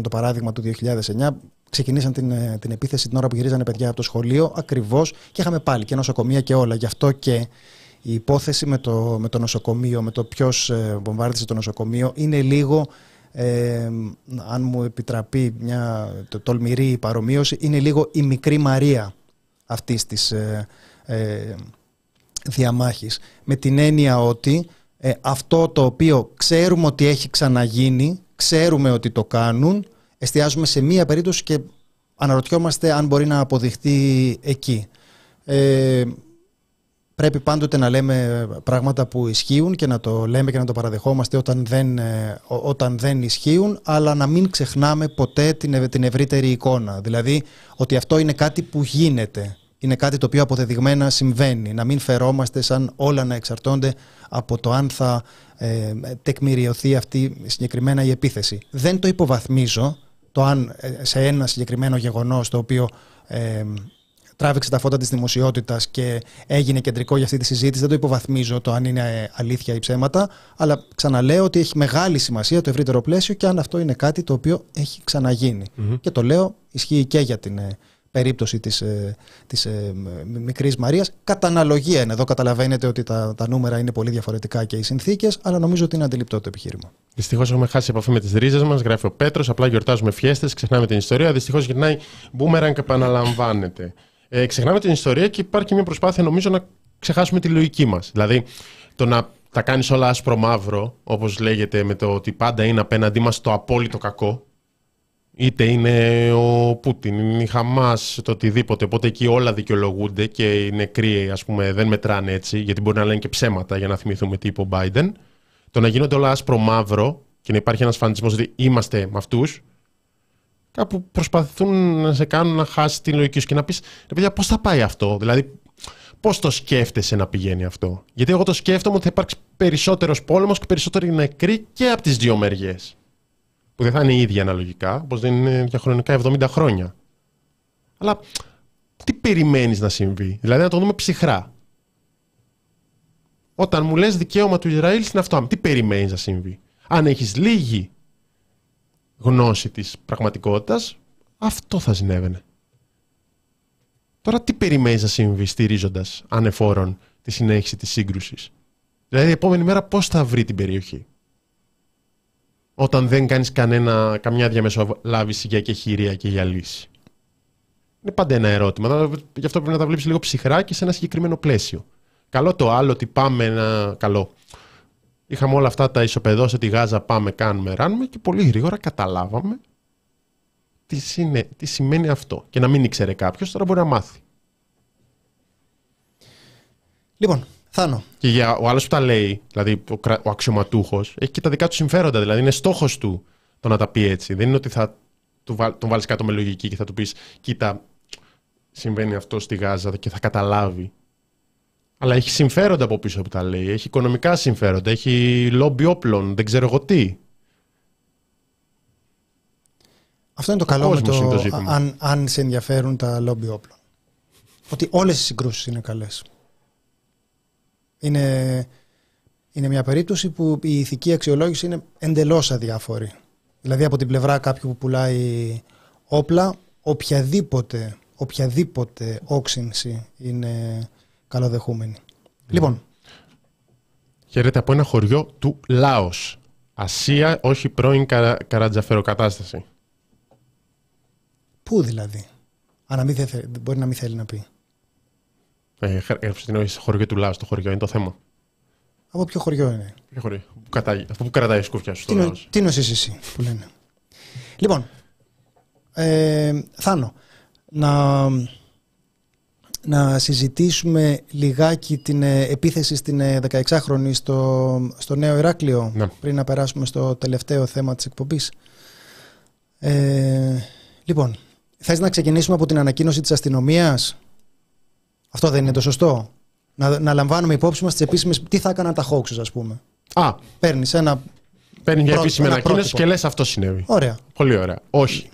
το παράδειγμα του 2009 ξεκινήσαν την, ε, την επίθεση την ώρα που γυρίζανε παιδιά από το σχολείο ακριβώς και είχαμε πάλι και νοσοκομεία και όλα. Γι' αυτό και η υπόθεση με το, με το νοσοκομείο, με το ποιος ε, βομβάρδισε το νοσοκομείο, είναι λίγο, ε, αν μου επιτραπεί μια το, τολμηρή παρομοίωση, είναι λίγο η μικρή Μαρία αυτής της ε, ε, διαμάχης. Με την έννοια ότι αυτό το οποίο ξέρουμε ότι έχει ξαναγίνει, ξέρουμε ότι το κάνουν, εστιάζουμε σε μία περίπτωση και αναρωτιόμαστε αν μπορεί να αποδειχτεί εκεί. Ε, πρέπει πάντοτε να λέμε πράγματα που ισχύουν και να το λέμε και να το παραδεχόμαστε όταν δεν, ε, όταν δεν ισχύουν, αλλά να μην ξεχνάμε ποτέ την, την ευρύτερη εικόνα. Δηλαδή ότι αυτό είναι κάτι που γίνεται. Είναι κάτι το οποίο αποδεδειγμένα συμβαίνει. Να μην φερόμαστε σαν όλα να εξαρτώνται από το αν θα ε, τεκμηριωθεί αυτή συγκεκριμένα η επίθεση. Δεν το υποβαθμίζω, το αν ε, σε ένα συγκεκριμένο γεγονός το οποίο ε, τράβηξε τα φώτα της δημοσιότητας και έγινε κεντρικό για αυτή τη συζήτηση, δεν το υποβαθμίζω το αν είναι ε, αλήθεια ή ψέματα, αλλά ξαναλέω ότι έχει μεγάλη σημασία το ευρύτερο πλαίσιο και αν αυτό είναι κάτι το οποίο έχει Και το λέω, ισχύει και για την ε, περίπτωση της, ε, της ε, μικρής Μαρίας. Κατά αναλογία είναι εδώ, καταλαβαίνετε ότι τα, τα νούμερα είναι πολύ διαφορετικά και οι συνθήκες, αλλά νομίζω ότι είναι αντιληπτό το επιχείρημα. Δυστυχώς έχουμε χάσει επαφή με τις ρίζες μας, γράφει ο Πέτρος. Απλά γιορτάζουμε φιέστες, ξεχνάμε την ιστορία. Δυστυχώς γυρνάει μπούμεραν και επαναλαμβάνεται. Ε, ξεχνάμε την ιστορία και υπάρχει μια προσπάθεια νομίζω να ξεχάσουμε τη λογική μας. Δηλαδή το να τα κάνεις όλα άσπρο μαύρο, όπως λέγεται, με το ότι πάντα είναι απέναντί μας το απόλυτο κακό, είτε είναι ο Πούτιν, είναι η Χαμάς, το οτιδήποτε. Οπότε εκεί όλα δικαιολογούνται και οι νεκροί ας πούμε, δεν μετράνε έτσι, γιατί μπορεί να λένε και ψέματα για να θυμηθούμε τι είπε ο Biden. Το να γίνονται όλα άσπρο-μαύρο και να υπάρχει ένας φανατισμός ότι είμαστε με αυτούς, κάπου προσπαθούν να σε κάνουν να χάσεις την λογική σου και να πεις: Ρε παιδιά, πώς θα πάει αυτό; Δηλαδή, πώς το σκέφτεσαι να πηγαίνει αυτό; Γιατί εγώ το σκέφτομαι ότι θα υπάρξει περισσότερος πόλεμος και περισσότεροι νεκροί και από τις δύο μεριές που δεν θα είναι η ίδια αναλογικά, όπως δεν είναι διαχρονικά 70 χρόνια. Αλλά τι περιμένεις να συμβεί, δηλαδή να το δούμε ψυχρά. Όταν μου λες δικαίωμα του Ισραήλ στην αυτό, τι περιμένεις να συμβεί; Αν έχεις λίγη γνώση της πραγματικότητας, αυτό θα συνέβαινε. Τώρα τι περιμένεις να συμβεί στηρίζοντας ανεφόρον τη συνέχιση της σύγκρουσης; Δηλαδή η επόμενη μέρα πώς θα βρει την περιοχή; Όταν δεν κάνεις κανένα, καμιά διαμεσολάβηση για κεχηρία και για λύση. Είναι πάντα ένα ερώτημα. Γι' αυτό πρέπει να τα βλέπεις λίγο ψυχρά και σε ένα συγκεκριμένο πλαίσιο. Καλό το άλλο ότι πάμε να... Καλό. Είχαμε όλα αυτά τα ισοπεδώ σε τη Γάζα, πάμε, κάνουμε, ράνουμε και πολύ γρήγορα καταλάβαμε τι, τι σημαίνει αυτό. Και να μην ήξερε κάποιος, τώρα μπορεί να μάθει. Λοιπόν, Θάνο. Και για ο άλλος που τα λέει, δηλαδή ο, ο αξιωματούχος, έχει και τα δικά του συμφέροντα. Δηλαδή είναι στόχος του το να τα πει έτσι. Δεν είναι ότι θα τον βάλεις κάτω με λογική και θα του πεις: Κοίτα, συμβαίνει αυτό στη Γάζα και θα καταλάβει. Αλλά έχει συμφέροντα από πίσω που τα λέει. Έχει οικονομικά συμφέροντα. Έχει λόμπι όπλων. Δεν ξέρω εγώ τι. Αυτό είναι το καλό με το, αν, αν σε ενδιαφέρουν τα λόμπι όπλων. Ότι όλες οι συγκρούσεις είναι καλές. Είναι, είναι μια περίπτωση που η ηθική αξιολόγηση είναι εντελώς αδιάφορη. Δηλαδή από την πλευρά κάποιου που πουλάει όπλα, οποιαδήποτε, οποιαδήποτε όξυνση είναι καλοδεχούμενη. Mm. Λοιπόν. Χαίρεται από ένα χωριό του Λάος. Ασία, όχι πρώην καρα, καρατζαφέροκατάσταση. Πού δηλαδή; Αν μην μπορεί να μην θέλει να πει. Ε, ε, χωριό του Λάος το χωριό, είναι το θέμα. Από ποιο χωριό είναι; Ποιο χωριό; Που κατάγει, αυτό που κρατάει η σκούφια σου. Τι είναι εσύ που λένε. λοιπόν, ε, Θάνο, να, να συζητήσουμε λιγάκι την ε, επίθεση στην 16χρονη ε, στο, στο Νέο Ηράκλειο ναι. πριν να περάσουμε στο τελευταίο θέμα της εκπομπής. Ε, λοιπόν, θες να ξεκινήσουμε από την ανακοίνωση της αστυνομίας; Αυτό δεν είναι το σωστό. Να, να λαμβάνουμε υπόψη μας τις επίσημες... Τι θα έκαναν τα hoaxes ας πούμε. Α. Παίρνεις ένα... Παίρνει μια επίσημη ανακοίνωση και λες αυτό συνέβη. Ωραία. Πολύ ωραία. Όχι.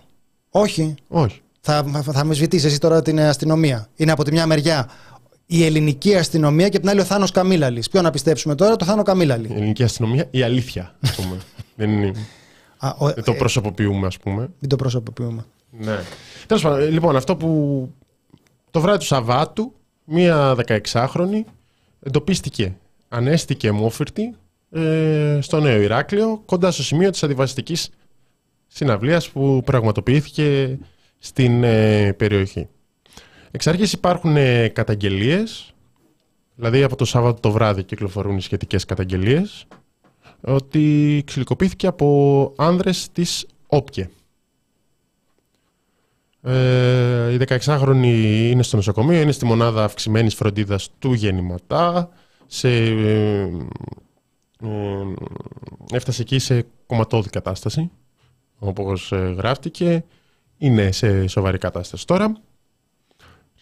Όχι. Όχι. Θα, θα με σβητήσεις εσύ τώρα την αστυνομία. Είναι από τη μια μεριά η ελληνική αστυνομία και από την άλλη ο Θάνος Καμίλαλης. Ποιο να πιστέψουμε τώρα, το Θάνο Καμίλαλη. Η ελληνική αστυνομία, η αλήθεια, ας πούμε. Δεν είναι. Α, ο, δεν το ε, προσωποποιούμε, ας πούμε. Δεν το προσωποποιούμε. Ναι. Τέλος πάντων, λοιπόν, αυτό που το βράδυ του Σαββάτου, μία 16χρονη εντοπίστηκε ανέστηκε μόφυρτη ε, στο Νέο Ηράκλειο, κοντά στο σημείο της αντιβαστικής συναυλίας που πραγματοποιήθηκε στην ε, περιοχή. Εξ αρχής υπάρχουν ε, καταγγελίες, δηλαδή από το Σάββατο το βράδυ κυκλοφορούν οι σχετικές καταγγελίες, ότι ξυλικοποιήθηκε από άνδρες της ΟΠΚΕ. Ε, η 16χρονη είναι στο νοσοκομείο, είναι στη μονάδα αυξημένης φροντίδας του γεννηματά, σε, ε, ε, έφτασε εκεί σε κομματώδη κατάσταση, όπως γράφτηκε. Είναι σε σοβαρή κατάσταση τώρα.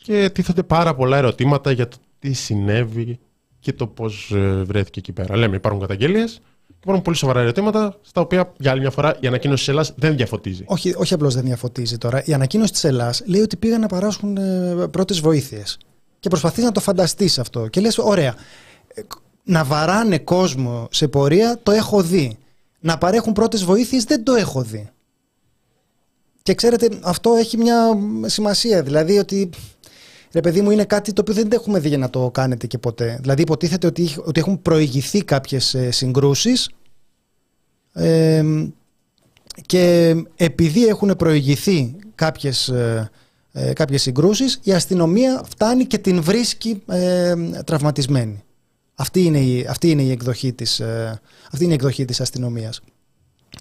Και τίθονται πάρα πολλά ερωτήματα για το τι συνέβη και το πώς ε, βρέθηκε εκεί πέρα. Λέμε υπάρχουν καταγγελίες Υπάρχουν πολύ σοβαρά ερωτήματα, στα οποία για άλλη μια φορά η ανακοίνωση της Ελλάδα δεν διαφωτίζει. Όχι, όχι απλώς δεν διαφωτίζει τώρα. Η ανακοίνωση της Ελλάδα λέει ότι πήγαν να παράσχουν ε, πρώτες βοήθειες. Και προσπαθείς να το φανταστείς αυτό. Και λες, ωραία. Να βαράνε κόσμο σε πορεία το έχω δει. Να παρέχουν πρώτες βοήθειες δεν το έχω δει. Και ξέρετε, αυτό έχει μια σημασία. Δηλαδή ότι ρε παιδί μου, είναι κάτι το οποίο δεν έχουμε δει για να το κάνετε και ποτέ. Δηλαδή, υποτίθεται ότι, ότι έχουν προηγηθεί κάποιες συγκρούσεις. Ε, και επειδή έχουν προηγηθεί κάποιες, ε, ε, κάποιες συγκρούσεις η αστυνομία φτάνει και την βρίσκει ε, τραυματισμένη. Αυτή είναι η, αυτή είναι η εκδοχή της, ε, αυτή είναι η εκδοχή της αστυνομίας.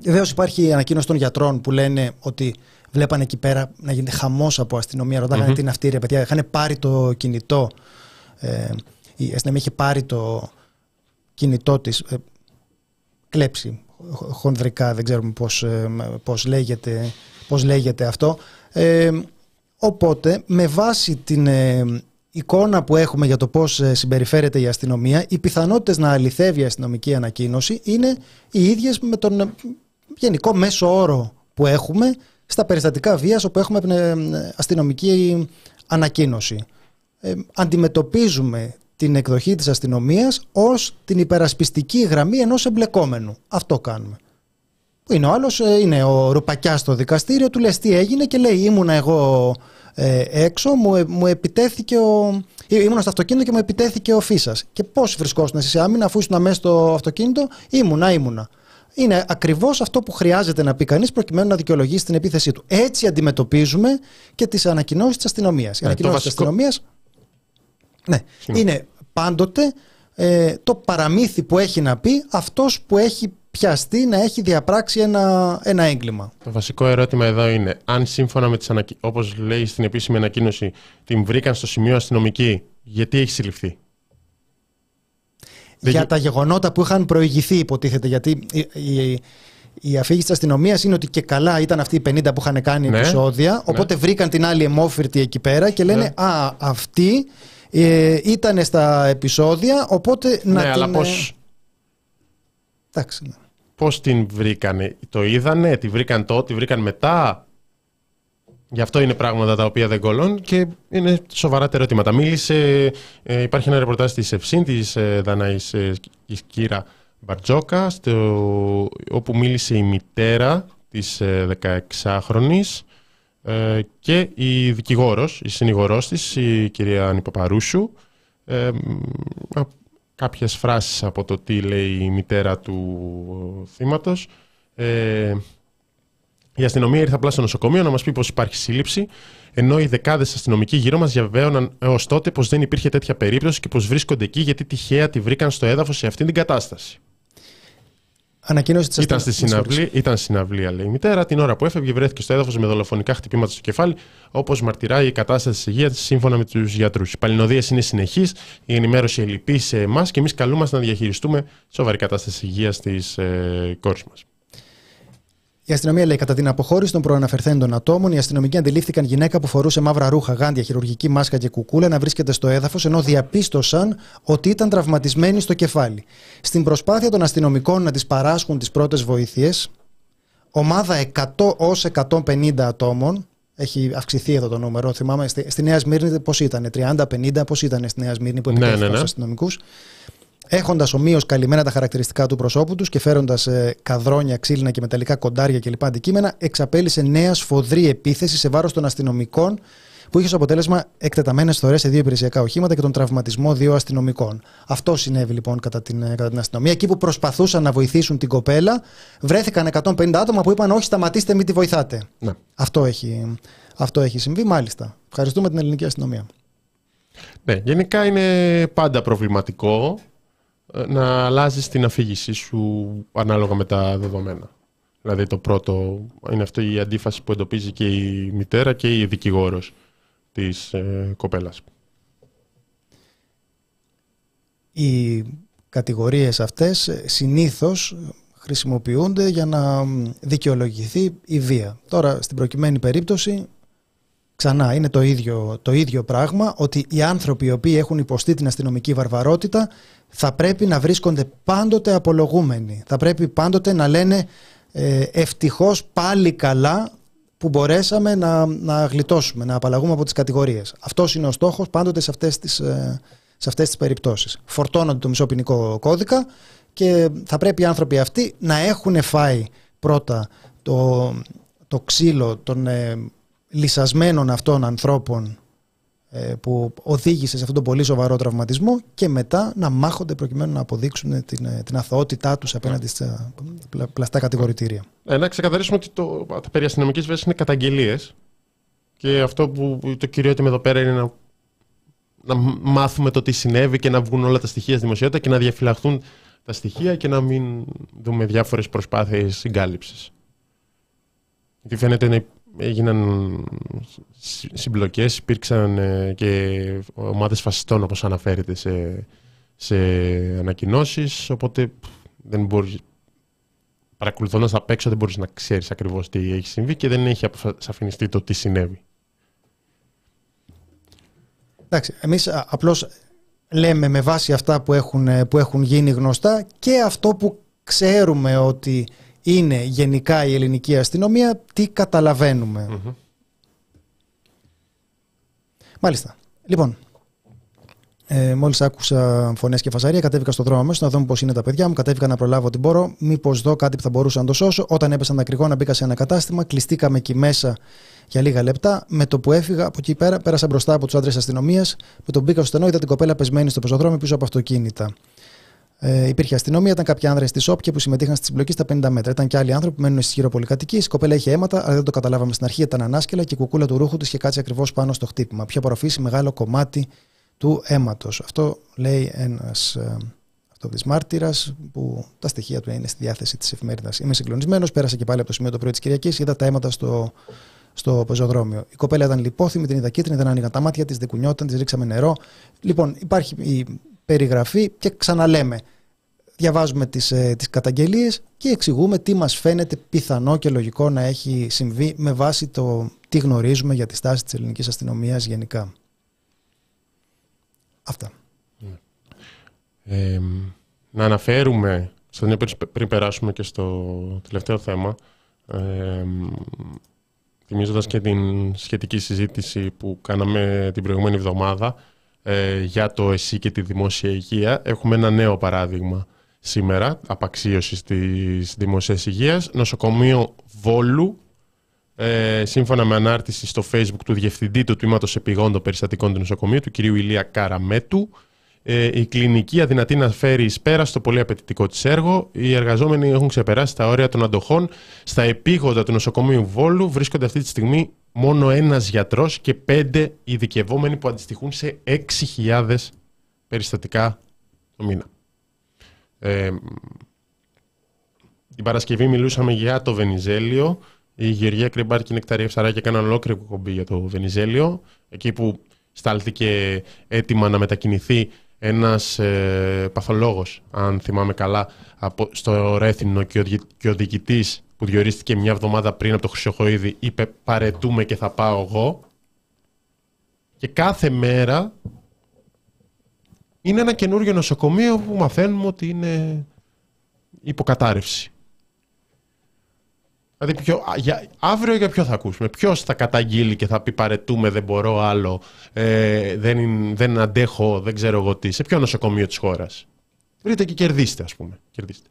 Βεβαίως υπάρχει η ανακοίνωση των γιατρών που λένε ότι βλέπανε εκεί πέρα να γίνεται χαμός από αστυνομία. Ρωτάγανε τι είναι αυτή η παιδιά. Είχαν πάρει το κινητό. Ε, η αστυνομία είχε πάρει το κινητό της. Ε, κλέψει χονδρικά, δεν ξέρουμε πώς, ε, πώς, λέγεται, πώς λέγεται αυτό. Ε, οπότε, με βάση την ε, εικόνα που έχουμε για το πώς συμπεριφέρεται η αστυνομία, οι πιθανότητες να αληθεύει η αστυνομική ανακοίνωση είναι οι ίδιες με τον γενικό μέσο όρο που έχουμε στα περιστατικά βίας όπου έχουμε ε, αστυνομική ανακοίνωση. Ε, αντιμετωπίζουμε την εκδοχή της αστυνομίας ως την υπερασπιστική γραμμή ενός εμπλεκόμενου. Αυτό κάνουμε. Είναι ο άλλος, ε, είναι ο Ρουπακιάς στο δικαστήριο, του λες τι έγινε και λέει ήμουνα εγώ ε, έξω, μου, μου επιτέθηκε ο... Ήμουνα στο αυτοκίνητο και μου επιτέθηκε ο Φίσας. Και πώς βρισκόσουν σε άμυνα αφού ήσουν μέσα στο αυτοκίνητο, ήμουνα, ήμουνα είναι ακριβώς αυτό που χρειάζεται να πει κανείς προκειμένου να δικαιολογήσει την επίθεσή του. Έτσι αντιμετωπίζουμε και τις ανακοινώσεις της αστυνομίας. Οι ναι, ανακοινώσεις της αστυνομίας ναι, είναι πάντοτε ε, το παραμύθι που έχει να πει αυτός που έχει πιαστεί να έχει διαπράξει ένα, ένα έγκλημα. Το βασικό ερώτημα εδώ είναι αν σύμφωνα με τις ανακοινώσεις, όπως λέει στην επίσημη ανακοίνωση, την βρήκαν στο σημείο αστυνομική, γιατί έχει συλληφθεί; Για τα γεγονότα που είχαν προηγηθεί υποτίθεται γιατί η, η, η αφήγηση της αστυνομίας είναι ότι και καλά ήταν αυτοί οι 50 που είχαν κάνει Ναι. επεισόδια. Οπότε βρήκαν την άλλη αιμόφυρτη εκεί πέρα και λένε Ναι. Α, αυτή ε, ήταν στα επεισόδια. Οπότε να ναι, την. αλλά ε, πώς, Εντάξει. ναι. πώς την βρήκανε. Το είδανε, τη βρήκαν τότε, τη βρήκαν μετά. Γι' αυτό είναι πράγματα τα οποία δεν κολλούν και είναι σοβαρά τα ερωτήματα. Μίλησε, ε, υπάρχει ένα ρεπορτάζ της Ευσύν, της ε, Δανάης ε, της Κύρα Μπαρτζόκα, στο, όπου μίλησε η μητέρα της ε, 16χρονης ε, και η δικηγόρος, η συνηγορός της, η κυρία Άννη Παπαρούσου. Ε, μ, α, κάποιες φράσεις από το τι λέει η μητέρα του θύματος. Ε, η αστυνομία ήρθε απλά στο νοσοκομείο να μας πει πως υπάρχει σύλληψη, ενώ οι δεκάδες αστυνομικοί γύρω μας διαβεβαίωναν έως τότε πως δεν υπήρχε τέτοια περίπτωση και πως βρίσκονται εκεί γιατί τυχαία τη βρήκαν στο έδαφος σε αυτήν την κατάσταση. Ανακοίνωση της Ήταν στη συναυλία, ήταν συναυλία, λέει η μητέρα. Την ώρα που έφευγε, βρέθηκε στο έδαφος με δολοφονικά χτυπήματα στο κεφάλι, όπως μαρτυράει η κατάσταση της υγείας τη σύμφωνα με τους γιατρούς. Οι παλινοδίες είναι συνεχείς, η ενημέρωση ελλειπή σε εμάς και εμείς καλούμαστε να διαχειριστούμε σοβαρή κατάσταση υγείας της ε, κόρης μας. Η αστυνομία λέει κατά την αποχώρηση των προαναφερθέντων ατόμων, οι αστυνομικοί αντιλήφθηκαν γυναίκα που φορούσε μαύρα ρούχα, γάντια, χειρουργική μάσκα και κουκούλα να βρίσκεται στο έδαφος, ενώ διαπίστωσαν ότι ήταν τραυματισμένη στο κεφάλι. Στην προσπάθεια των αστυνομικών να της παράσχουν τις πρώτες βοήθειες, ομάδα 100 ως 150 ατόμων, έχει αυξηθεί εδώ το νούμερο, θυμάμαι, στη, στη Νέα Σμύρνη πώς ήταν, 30-50, πώς ήταν στη Νέα Σμύρνη που Ναι, επικέφθηκαν ναι, ναι. στους αστυνομικούς. Έχοντας ομοίως καλυμμένα τα χαρακτηριστικά του προσώπου τους και φέροντας ε, καδρόνια, ξύλινα και μεταλλικά κοντάρια κλπ. αντικείμενα, εξαπέλυσε νέα σφοδρή επίθεση σε βάρος των αστυνομικών, που είχε ως αποτέλεσμα εκτεταμένες θωρές σε δύο υπηρεσιακά οχήματα και τον τραυματισμό δύο αστυνομικών. Αυτό συνέβη λοιπόν κατά την, ε, κατά την αστυνομία. Εκεί που προσπαθούσαν να βοηθήσουν την κοπέλα, βρέθηκαν 150 άτομα που είπαν: Όχι, σταματήστε, μην τη βοηθάτε. Ναι. Αυτό έχει, αυτό έχει συμβεί, μάλιστα. Ευχαριστούμε την ελληνική αστυνομία. Ναι, γενικά είναι πάντα προβληματικό ε, να αλλάζεις την αφήγησή σου ανάλογα με τα δεδομένα. Δηλαδή το πρώτο είναι αυτή η αντίφαση που εντοπίζει και η μητέρα και η δικηγόρος της ε, κοπέλας. Οι κατηγορίες αυτές ε, συνήθως χρησιμοποιούνται για να μ, δικαιολογηθεί η βία. Τώρα, στην προκειμένη περίπτωση, ξανά είναι το ίδιο, το ίδιο πράγμα, ότι οι άνθρωποι οι οποίοι έχουν υποστεί την αστυνομική βαρβαρότητα θα πρέπει να βρίσκονται πάντοτε απολογούμενοι. Θα πρέπει πάντοτε να λένε ε, ευτυχώς πάλι καλά που μπορέσαμε να, να γλιτώσουμε, να απαλλαγούμε από τις κατηγορίες. Αυτός είναι ο στόχος πάντοτε σε αυτές τις, ε, σε αυτές τις περιπτώσεις. Φορτώνονται το μισό ποινικό κώδικα και θα πρέπει οι άνθρωποι αυτοί να έχουν φάει πρώτα το, το ξύλο των ε, λυσασμένων αυτών ανθρώπων ε, που οδήγησε σε αυτόν τον πολύ σοβαρό τραυματισμό και μετά να μάχονται προκειμένου να αποδείξουν την, ε, την αθωότητά τους απέναντι στα πλα- πλαστά κατηγορητήρια. Ε, να ξεκαθαρίσουμε ότι το, τα περί αστυνομικής βίας είναι καταγγελίες και αυτό που το κυριότερο εδώ πέρα είναι να, να μάθουμε το τι συνέβη και να βγουν όλα τα στοιχεία στη δημοσιότητα και να διαφυλαχθούν τα στοιχεία και να μην δούμε διάφορες προσπάθειες συγκάλυψης. Γιατί φαίνεται να έγιναν συ- συμπλοκές, υπήρξαν ε, και ομάδες φασιστών όπως αναφέρεται σε, σε ανακοινώσεις, οπότε πφ, δεν μπορείς, παρακολουθώντας απ' έξω δεν μπορείς να ξέρεις ακριβώς τι έχει συμβεί και δεν έχει αποσαφινιστεί το τι συνέβη. Εντάξει, εμείς α, απλώς λέμε με βάση αυτά που έχουν, ε, που έχουν γίνει γνωστά και αυτό που ξέρουμε ότι είναι γενικά η ελληνική αστυνομία, τι καταλαβαίνουμε. Μμμ. Μάλιστα. Λοιπόν, ε, μόλις άκουσα φωνές και φασαρία, κατέβηκα στο δρόμο αμέσως να δω πώς είναι τα παιδιά μου. Κατέβηκα να προλάβω ό,τι μπορώ. Μήπως δω κάτι που θα μπορούσα να το σώσω. Όταν έπεσαν τα κρυγόνα, μπήκα σε ένα κατάστημα. Κλειστήκαμε εκεί μέσα για λίγα λεπτά. Με το που έφυγα από εκεί πέρα, πέρασα μπροστά από τους άντρες αστυνομίας. Με τον μπήκα στο στενό, είδα την κοπέλα πεσμένη στο πεζοδρόμιο πίσω από αυτοκίνητα. Ε, υπήρχε αστυνομία, ήταν κάποιοι άνδρες της ΟΠΚΕ που συμμετείχαν στη συμπλοκή στα 50 μέτρα. Ήταν και άλλοι άνθρωποι που μένουν στι γυροπολικατοικίε. Η κοπέλα είχε αίματα, αλλά δεν το καταλάβαμε στην αρχή. Ήταν ανάσκελα και η κουκούλα του ρούχου της είχε κάτσει ακριβώς πάνω στο χτύπημα. Πιο απορροφήσει μεγάλο κομμάτι του αίματος. Αυτό λέει ένας ε, αυτοδή μάρτυρας που τα στοιχεία του είναι στη διάθεση της εφημερίδας. Είμαι συγκλονισμένος, πέρασα και πάλι από το σημείο το πρωί της Κυριακής, είδα τα αίματα στο, στο πεζοδρόμιο. Η κοπέλα ήταν λιπόθυμη, την είδα κίτρινη, δεν άνοιγαν τα μάτια της, δεν κουνιόταν, της ρίξαμε νερό. Λοιπόν, υπάρχει η περιγραφή και ξαναλέμε. διαβάζουμε τις, ε, τις καταγγελίες και εξηγούμε τι μας φαίνεται πιθανό και λογικό να έχει συμβεί με βάση το τι γνωρίζουμε για τη στάση της ελληνικής αστυνομίας γενικά. Αυτά. Ε, να αναφέρουμε, στον πριν περάσουμε και στο τελευταίο θέμα, ε, θυμίζοντας και την σχετική συζήτηση που κάναμε την προηγούμενη εβδομάδα ε, για το ΕΣΥ και τη δημόσια υγεία, έχουμε ένα νέο παράδειγμα σήμερα απαξίωσης της δημοσίας υγείας. Νοσοκομείο Βόλου, ε, σύμφωνα με ανάρτηση στο facebook του Διευθυντή του Τμήματος Επιγόντων Περιστατικών του Νοσοκομείου, του κ. Ηλία Καραμέτου, ε, η κλινική αδυνατή να φέρει εις πέρα στο πολύ απαιτητικό της έργο. Οι εργαζόμενοι έχουν ξεπεράσει τα όρια των αντοχών. Στα επίγοντα του νοσοκομείου Βόλου βρίσκονται αυτή τη στιγμή μόνο ένας γιατρός και πέντε ειδικευόμενοι που αντιστοιχούν σε 6.000 περιστατικά το μήνα. Ε, την Παρασκευή μιλούσαμε για το Βενιζέλιο. Η Γεωργία Κρυμπάρ και η Νεκταρία Φσαράκη έκαναν ολόκληρη κομπή για το Βενιζέλιο. Εκεί που στάλθηκε έτοιμα να μετακινηθεί ένας ε, παθολόγος, αν θυμάμαι καλά, από, στο Ρέθινο και ο, και ο διοικητής που διορίστηκε μια εβδομάδα πριν από το Χρυσοχοίδη είπε παρετούμε και θα πάω εγώ. Και κάθε μέρα είναι ένα καινούργιο νοσοκομείο που μαθαίνουμε ότι είναι υποκατάρρευση. Δηλαδή, ποιο, για, αύριο για ποιο θα ακούσουμε; Ποιος θα καταγγείλει και θα πει παρετούμε, δεν μπορώ άλλο, ε, δεν, δεν αντέχω, δεν ξέρω εγώ τι. Σε ποιο νοσοκομείο της χώρας; Βρείτε και κερδίστε, ας πούμε. Κερδίστε.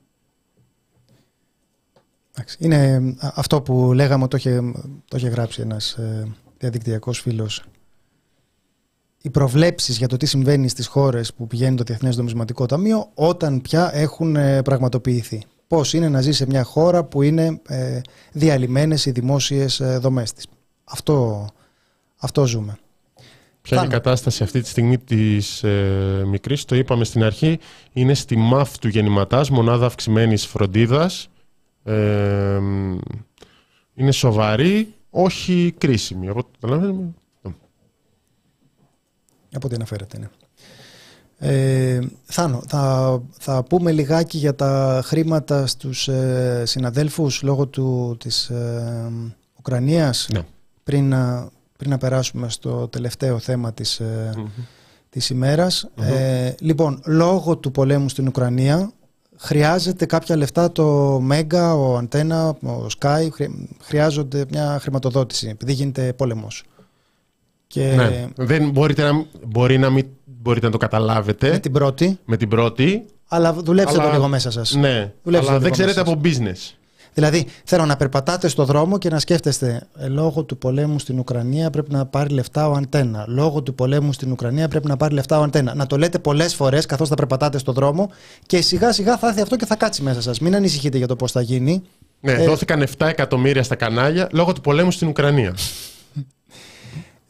Είναι αυτό που λέγαμε, το είχε, το είχε γράψει ένας ε, διαδικτυακός φίλος οι προβλέψεις για το τι συμβαίνει στις χώρες που πηγαίνει το Διεθνές Νομισματικό Ταμείο όταν πια έχουν ε, πραγματοποιηθεί. Πώς είναι να ζει σε μια χώρα που είναι ε, διαλυμένες οι δημόσιες ε, δομές της. Αυτό, αυτό ζούμε. Ποια είναι η κατάσταση αυτή τη στιγμή της ε, μικρής, το είπαμε στην αρχή, είναι στη ΜΑΦ του γεννηματάς, μονάδα αυξημένης φροντίδας. Ε, είναι σοβαρή, όχι κρίσιμη. Από από ό,τι αναφέρεται, ναι. Ε, Θάνο, θα, θα πούμε λιγάκι για τα χρήματα στους ε, συναδέλφους λόγω του, της ε, Ουκρανίας ναι. πριν, να, πριν να περάσουμε στο τελευταίο θέμα της, ε, της ημερας Ε, λοιπόν, λόγω του πολέμου στην Ουκρανία χρειάζεται κάποια λεφτά το Μέγκα, ο Αντένα, ο Sky, χρειάζονται μια χρηματοδότηση επειδή γίνεται πόλεμος. Και... Ναι. Δεν μπορείτε να, μπορεί να μην μπορείτε να το καταλάβετε. Με την πρώτη. Με την πρώτη. Αλλά δουλέψτε αλλά... το λίγο μέσα σας. Ναι, δουλέψτε αλλά δεν ξέρετε από business. Δηλαδή, θέλω να περπατάτε στο δρόμο και να σκέφτεστε, ε, λόγω του πολέμου στην Ουκρανία πρέπει να πάρει λεφτά ο Αντένα. Λόγω του πολέμου στην Ουκρανία πρέπει να πάρει λεφτά ο Αντένα. Να το λέτε πολλές φορές καθώς θα περπατάτε στο δρόμο και σιγά σιγά θα έρθει αυτό και θα κάτσει μέσα σας. Μην ανησυχείτε για το πώς θα γίνει. Ναι, ε... δόθηκαν 7 εκατομμύρια στα κανάλια λόγω του πολέμου στην Ουκρανία.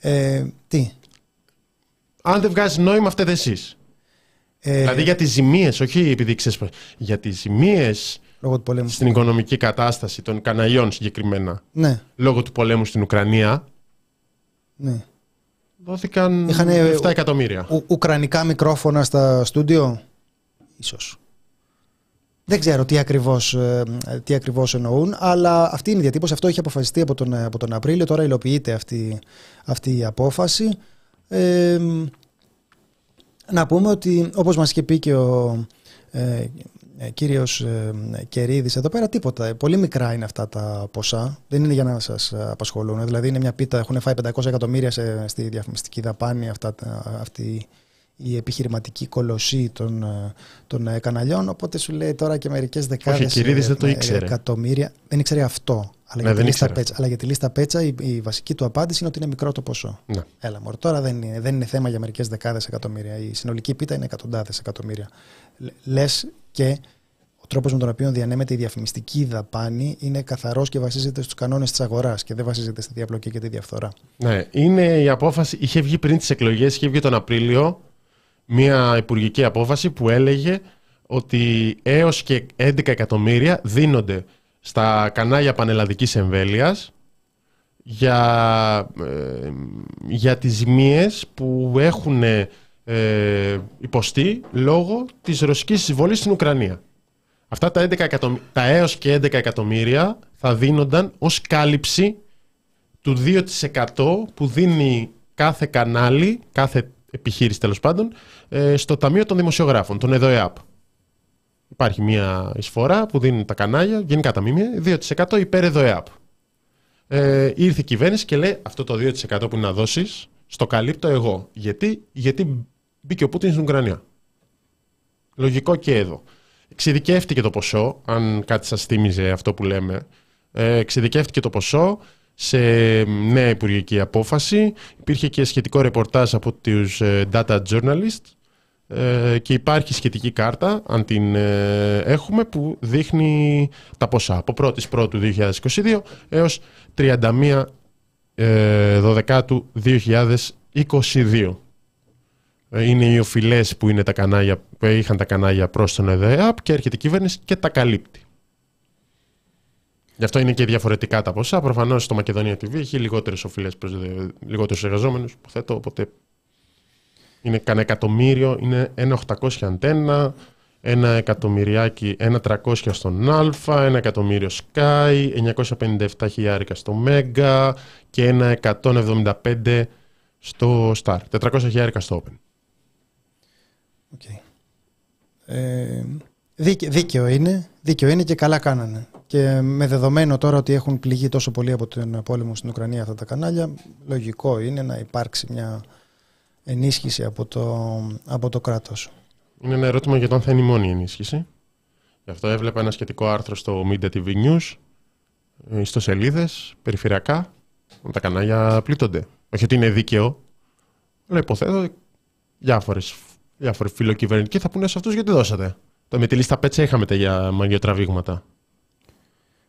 Ε, τι; Αν δεν βγάζει νόημα, φταίτε εσείς. Ε, δηλαδή για τις ζημίες, όχι επειδή ξέρεις. Για τις ζημίες στην οικονομική κατάσταση των Καναϊών συγκεκριμένα. Ναι. Λόγω του πολέμου στην Ουκρανία. Ναι. Δόθηκαν Είχαν 7 εκατομμύρια. Ο, ουκρανικά μικρόφωνα στα στούντιο; Ίσως. Δεν ξέρω τι ακριβώς, ε, τι ακριβώς εννοούν, αλλά αυτή είναι η διατύπωση. Αυτό έχει αποφασιστεί από τον, από τον Απρίλιο. Τώρα υλοποιείται αυτή, αυτή η απόφαση. Ε, να πούμε ότι, όπως μας είχε πει και ο ε, ε κύριος ε, Κερίδης εδώ πέρα, τίποτα. Πολύ μικρά είναι αυτά τα ποσά. Δεν είναι για να σας απασχολούν. Δηλαδή είναι μια πίτα, έχουν φάει 500 εκατομμύρια σε, στη διαφημιστική δαπάνη αυτά, αυτή η επιχειρηματική κολοσσή των, ε, των ε, καναλιών. Οπότε σου λέει τώρα και μερικές δεκάδες ε, εκατομμύρια. Δεν ήξερε αυτό. Αλλά, ναι, για, τη λίστα πέτσα, αλλά για τη λίστα πέτσα η, η, βασική του απάντηση είναι ότι είναι μικρό το ποσό. Ναι. Έλα, μωρό, τώρα δεν είναι, δεν είναι θέμα για μερικές δεκάδες εκατομμύρια. Η συνολική πίτα είναι εκατοντάδες εκατομμύρια. Λες και ο τρόπος με τον οποίο διανέμεται η διαφημιστική δαπάνη είναι καθαρός και βασίζεται στους κανόνες της αγοράς και δεν βασίζεται στη διαπλοκή και τη διαφθορά. Ναι, είναι η απόφαση. Είχε βγει πριν τις εκλογές, είχε βγει τον Απρίλιο μια υπουργική απόφαση που έλεγε ότι έως και 11 εκατομμύρια δίνονται στα κανάλια πανελλαδικής εμβέλειας για, ε, για τις ζημίες που έχουν ε, υποστεί λόγω της ρωσικής εισβολής στην Ουκρανία. Αυτά τα, 11 εκατομ... τα έως και 11 εκατομμύρια θα δίνονταν ως κάλυψη του 2% που δίνει κάθε κανάλι, κάθε επιχείρηση τέλος πάντων, ε, στο Ταμείο των Δημοσιογράφων, τον ΕΔΟΕΑΠ. Υπάρχει μια εισφορά που δίνουν τα κανάλια, γενικά τα μήμια, 2% υπέρ ΕΔΟΕΑΠ. Ε, ήρθε η κυβέρνηση και λέει αυτό το 2% που είναι να δώσεις, στο καλύπτω εγώ. Γιατί, Γιατί μπήκε ο Πούτιν στην Ουκρανία. Λογικό και εδώ. Εξειδικεύτηκε το ποσό, αν κάτι σας θύμιζε αυτό που λέμε. Ε, εξειδικεύτηκε το ποσό σε νέα υπουργική απόφαση. Υπήρχε και σχετικό ρεπορτάζ από τους ε, data journalists ε, και υπάρχει σχετική κάρτα, αν την ε, έχουμε, που δείχνει τα ποσά από 1η Πρώτου 2022 έως 31 Δωδεκάτου 2022. Είναι οι οφειλές που, είναι τα κανάλια, που είχαν τα κανάλια προς τον ΕΔΕΑΠ και έρχεται η κυβέρνηση και τα καλύπτει. Γι' αυτό είναι και διαφορετικά τα ποσά. Προφανώς στο Μακεδονία TV έχει λιγότερες οφειλές προς λιγότερους εργαζόμενους, υποθέτω. Οπότε είναι κανένα εκατομμύριο, είναι ένα 800 αντένα, ένα εκατομμυριάκι, ένα 300 στον Α, ένα εκατομμύριο Sky, 957 χιλιάρικα στο Mega και ένα 175 στο Star. 400 χιλιάρικα στο Open. Okay. Ε, δίκαιο είναι, δίκαιο είναι και καλά κάνανε. Και με δεδομένο τώρα ότι έχουν πληγεί τόσο πολύ από τον πόλεμο στην Ουκρανία αυτά τα κανάλια, λογικό είναι να υπάρξει μια ενίσχυση από το, από το κράτος. Είναι ένα ερώτημα για το αν θα είναι η μόνη ενίσχυση. Γι' αυτό έβλεπα ένα σχετικό άρθρο στο Media TV News, ιστοσελίδες, περιφερειακά, τα κανάλια πλήττονται. Όχι ότι είναι δίκαιο, αλλά υποθέτω διάφορες, διάφοροι φιλοκυβερνητικοί θα πούνε σε αυτούς γιατί δώσατε; Το με τη λίστα πέτσα είχαμε για μαγειοτραβήγματα.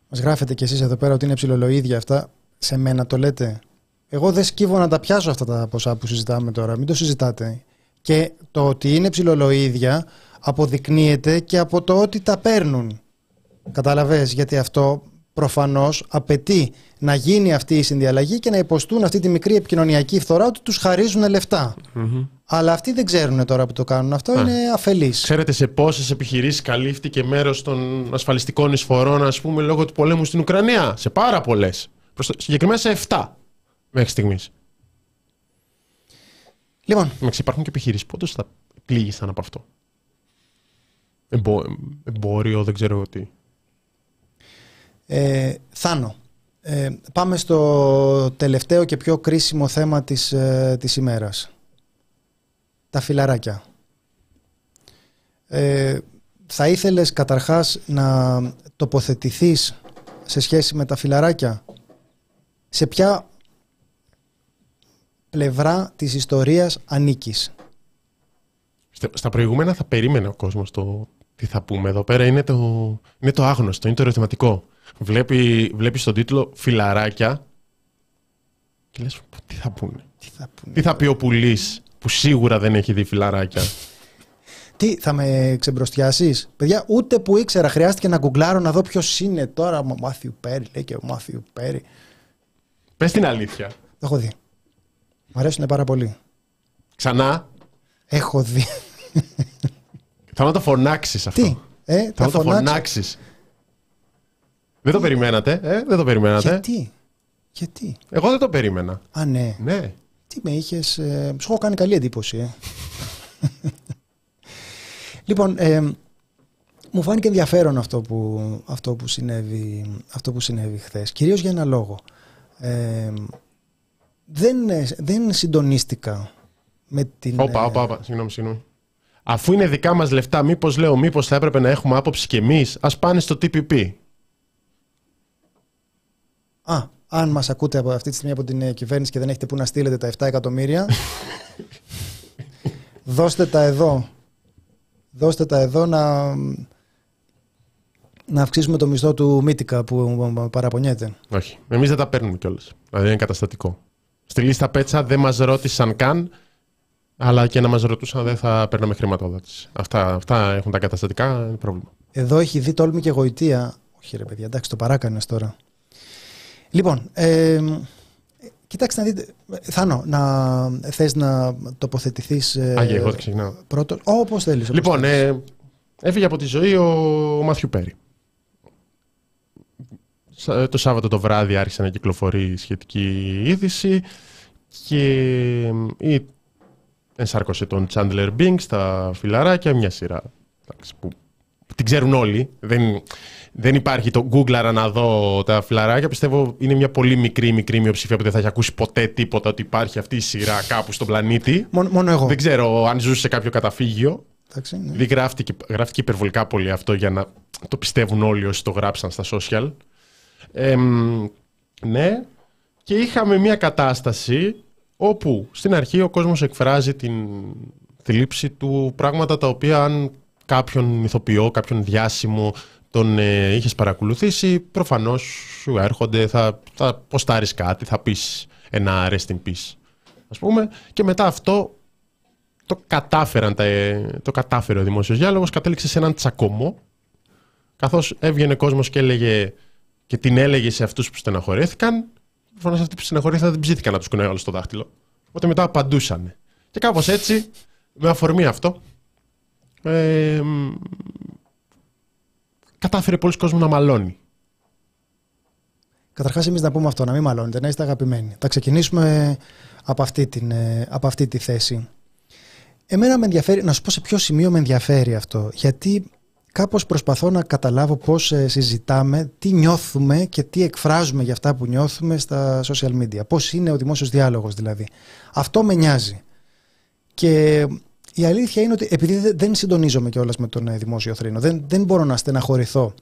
Μας γράφετε κι εσείς εδώ πέρα ότι είναι ψιλολοίδια αυτά. Σε μένα το λέτε. Εγώ δεν σκύβω να τα πιάσω αυτά τα ποσά που συζητάμε τώρα. Μην το συζητάτε. Και το ότι είναι ψιλολοίδια αποδεικνύεται και από το ότι τα παίρνουν. Καταλαβες, γιατί αυτό προφανώς απαιτεί να γίνει αυτή η συνδιαλλαγή και να υποστούν αυτή τη μικρή επικοινωνιακή φθορά ότι τους χαρίζουν Αλλά αυτοί δεν ξέρουν τώρα που το κάνουν αυτό, είναι αφελείς. Ξέρετε σε πόσες επιχειρήσεις καλύφθηκε μέρος των ασφαλιστικών εισφορών, ας πούμε, λόγω του πολέμου στην Ουκρανία; Σε πάρα πολλές. Συγκεκριμένα σε 7 μέχρι στιγμής. Λοιπόν. υπάρχουν και επιχειρήσεις που όντως θα πλήγησαν από αυτό. Εμπο... Εμπόριο, δεν ξέρω τι. Ε, Θάνο, ε, πάμε στο τελευταίο και πιο κρίσιμο θέμα της, ε, της ημέρας. Τα φιλαράκια. Ε, θα ήθελες καταρχάς να τοποθετηθείς σε σχέση με τα φιλαράκια; Σε ποια πλευρά της ιστορίας ανήκεις; Στα προηγούμενα θα περίμενε ο κόσμος το τι θα πούμε εδώ πέρα. Είναι το, είναι το άγνωστο, είναι το ερωτηματικό βλέπει, βλέπεις στον τίτλο φιλαράκια και λες τι θα πούνε; Τι θα, πούνε, τι θα πει ο πουλής που σίγουρα δεν έχει δει φιλαράκια. Τι, θα με ξεμπροστιάσεις; Παιδιά, ούτε που ήξερα, χρειάστηκε να γκουγκλάρω να δω ποιος είναι τώρα. Ο Μάθιου Πέρι, λέει και ο Μάθιου Πέρι. Πες την αλήθεια. Το έχω δει. Μ' αρέσουν πάρα πολύ. Ξανά. Έχω δει. Θα να το φωνάξεις αυτό. Τι, ε, θα, θα το φωνάξεις. Δεν το περιμένατε, ε; δεν το περιμένατε. Γιατί, γιατί; Εγώ δεν το περίμενα. Α, ναι. ναι. Τι με είχες. Ε, σου έχω κάνει καλή εντύπωση, ε. λοιπόν, ε, μου φάνηκε ενδιαφέρον αυτό που, αυτό που συνέβη, αυτό που συνέβη χθες. Κυρίως για ένα λόγο. Ε, δεν, δεν συντονίστηκα με την... Όπα, όπα, όπα. Συγγνώμη, συγγνώμη. Αφού είναι δικά μας λεφτά, μήπως λέω, μήπως θα έπρεπε να έχουμε άποψη κι εμείς, ας πάνε στο TPP. Α, αν μας ακούτε από αυτή τη στιγμή από την ε, κυβέρνηση και δεν έχετε που να στείλετε τα 7 εκατομμύρια, δώστε τα εδώ. Δώστε τα εδώ να, να αυξήσουμε το μισθό του Μύτικα που παραπονιέται. Όχι. Εμείς δεν τα παίρνουμε κιόλας. Δηλαδή είναι καταστατικό. Στη λίστα Πέτσα δεν μας ρώτησαν καν, αλλά και να μας ρωτούσαν δεν θα παίρναμε χρηματοδότηση. Αυτά, αυτά έχουν τα καταστατικά, είναι πρόβλημα. Εδώ έχει δει τόλμη και γοητεία. Όχι, ρε παιδιά, εντάξει, το παράκανες τώρα. Λοιπόν, ε, Κοιτάξτε να δείτε, Θάνο, να θες να τοποθετηθείς ε, Άγιε, εγώ δεν ξεκινάω. πρώτος. Όπως θέλεις. όπως Λοιπόν, θέλεις. ε, έφυγε από τη ζωή ο, ο Μάθιου Πέρι. Σα- Το Σάββατο το βράδυ άρχισε να κυκλοφορεί σχετική είδηση και ε, η- ενσάρκωσε τον Chandler Bing στα φιλαράκια, μια σειρά εντάξει, που την ξέρουν όλοι. Δεν, δεν υπάρχει το Google να δω τα φιλαράκια. Πιστεύω είναι μια πολύ μικρή μικρή μειοψηφία που δεν θα έχει ακούσει ποτέ τίποτα ότι υπάρχει αυτή η σειρά κάπου στον πλανήτη. Μόνο, μόνο εγώ. Δεν ξέρω αν ζούσε σε κάποιο καταφύγιο. Εντάξει, ναι. Δηλαδή γράφτηκε, γράφτηκε υπερβολικά πολύ αυτό για να το πιστεύουν όλοι όσοι το γράψαν στα social. Εμ, ναι, και είχαμε μια κατάσταση όπου στην αρχή ο κόσμος εκφράζει την θλίψη του πράγματα τα οποία αν κάποιον ηθοποιό, κάποιον διάσημο τον ε, είχες παρακολουθήσει, προφανώς σου έρχονται, θα, θα ποστάρεις κάτι, θα πεις ένα rest in peace, ας πούμε, και μετά αυτό το κατάφεραν τα, ε, το κατάφερε ο δημόσιος διάλογος, κατέληξε σε έναν τσακωμό, καθώς έβγαινε κόσμος και έλεγε και την έλεγε σε αυτούς που στεναχωρέθηκαν, προφανώς αυτοί που στεναχωρέθηκαν δεν ψήθηκαν να τους κουνάει όλο στο δάχτυλο. Οπότε μετά απαντούσαν. Και κάπως έτσι, με αφορμή αυτό, ε, μ, κατάφερε πολλοί κόσμο να μαλώνει. Καταρχάς εμείς να πούμε αυτό, να μην μαλώνετε, να είστε αγαπημένοι. Θα ξεκινήσουμε από αυτή, την, ε, από αυτή τη θέση. Εμένα με ενδιαφέρει, να σου πω σε ποιο σημείο με ενδιαφέρει αυτό. Γιατί κάπως προσπαθώ να καταλάβω πώς ε, συζητάμε, τι νιώθουμε και τι εκφράζουμε για αυτά που νιώθουμε στα social media. Πώς είναι ο δημόσιος διάλογος δηλαδή. Αυτό με νοιάζει. Και η αλήθεια είναι ότι επειδή δεν- δεν συντονίζομαι κιόλας με τον ε, δημόσιο θρήνο, δεν, δεν μπορώ να στεναχωρηθώ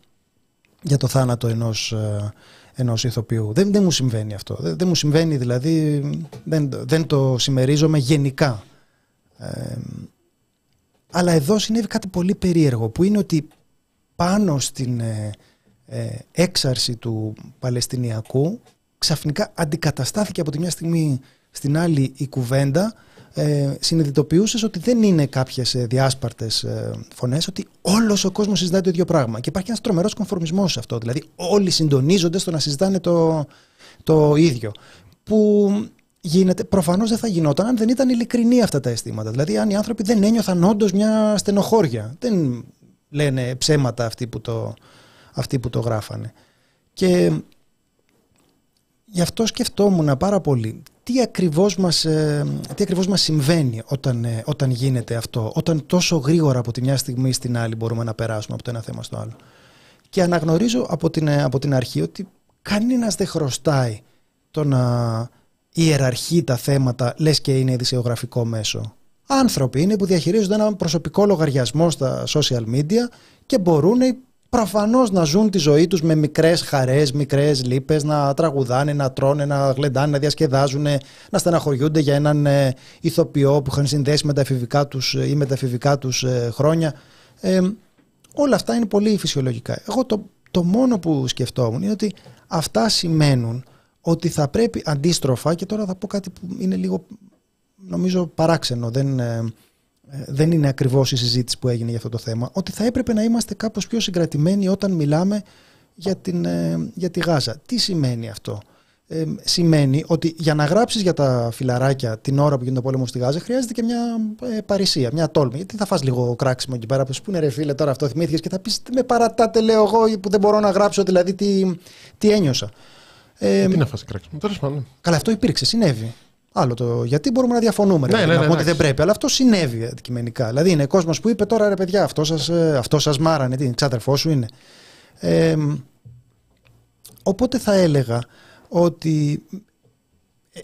για το θάνατο ενός, ε, ενός ηθοποιού. Δεν, δεν μου συμβαίνει αυτό. Δεν, δεν μου συμβαίνει δηλαδή, δεν, δεν το συμμερίζομαι γενικά. Ε, αλλά εδώ συνέβη κάτι πολύ περίεργο που είναι ότι πάνω στην ε, ε, έξαρση του Παλαιστινιακού ξαφνικά αντικαταστάθηκε από τη μια στιγμή στην άλλη η κουβέντα ε, συνειδητοποιούσες ότι δεν είναι κάποιες ε, διάσπαρτες ε, φωνές ότι όλος ο κόσμος συζητάει το ίδιο πράγμα. Και υπάρχει ένας τρομερός κομφορμισμός σε αυτό. Δηλαδή όλοι συντονίζονται στο να συζητάνε το, το ίδιο. Που γίνεται, προφανώς δεν θα γινόταν αν δεν ήταν ειλικρινή αυτά τα αισθήματα. Δηλαδή αν οι άνθρωποι δεν ένιωθαν όντως μια στενοχώρια. Δεν λένε ψέματα αυτοί που το, αυτοί που το γράφανε. Και Γι' αυτό σκεφτόμουν πάρα πολύ τι ακριβώς μας, ε, τι ακριβώς μας συμβαίνει όταν, ε, όταν γίνεται αυτό, όταν τόσο γρήγορα από τη μια στιγμή στην άλλη μπορούμε να περάσουμε από το ένα θέμα στο άλλο. Και αναγνωρίζω από την, ε, από την αρχή ότι κανένας δεν χρωστάει το να ιεραρχεί τα θέματα λες και είναι ειδησιογραφικό μέσο. Άνθρωποι είναι που διαχειρίζονται ένα προσωπικό λογαριασμό στα social media και μπορούν προφανώς να ζουν τη ζωή τους με μικρές χαρές, μικρές λύπες, να τραγουδάνε, να τρώνε, να γλεντάνε, να διασκεδάζουν, να στεναχωριούνται για έναν ε, ηθοποιό που είχαν συνδέσει με τα εφηβικά τους ε, ή με τα εφηβικά τους ε, χρόνια. Ε, όλα αυτά είναι πολύ φυσιολογικά. Εγώ το, το μόνο που σκεφτόμουν είναι ότι αυτά σημαίνουν ότι θα πρέπει αντίστροφα και τώρα θα πω κάτι που είναι λίγο νομίζω παράξενο, δεν, ε, δεν είναι ακριβώς η συζήτηση που έγινε για αυτό το θέμα, ότι θα έπρεπε να είμαστε κάπως πιο συγκρατημένοι όταν μιλάμε για, την, ε, για τη Γάζα. Τι σημαίνει αυτό; Ε, σημαίνει ότι για να γράψεις για τα φιλαράκια την ώρα που γίνεται ο πόλεμος στη Γάζα χρειάζεται και μια ε, παρησία, μια τόλμη. Γιατί θα φας λίγο κράξιμο εκεί πέρα, που είναι ρε φίλε τώρα αυτό θυμήθηκες και θα πεις με παρατάτε λέω εγώ που δεν μπορώ να γράψω δηλαδή τι, τι ένιωσα. Ε, τι να φας κράξιμο, τέλος πάντων. Καλά αυτό υπήρξε, συνέβη. Άλλο το γιατί μπορούμε να διαφωνούμε. Ναι, ρε, ναι, να ναι, πούμε ότι εντάξει. δεν πρέπει. Αλλά αυτό συνέβη αντικειμενικά. Δηλαδή είναι κόσμος που είπε τώρα ρε παιδιά, αυτό σας αυτό σας μάρανε. Τι, ξάδερφό σου είναι. Ε, οπότε θα έλεγα ότι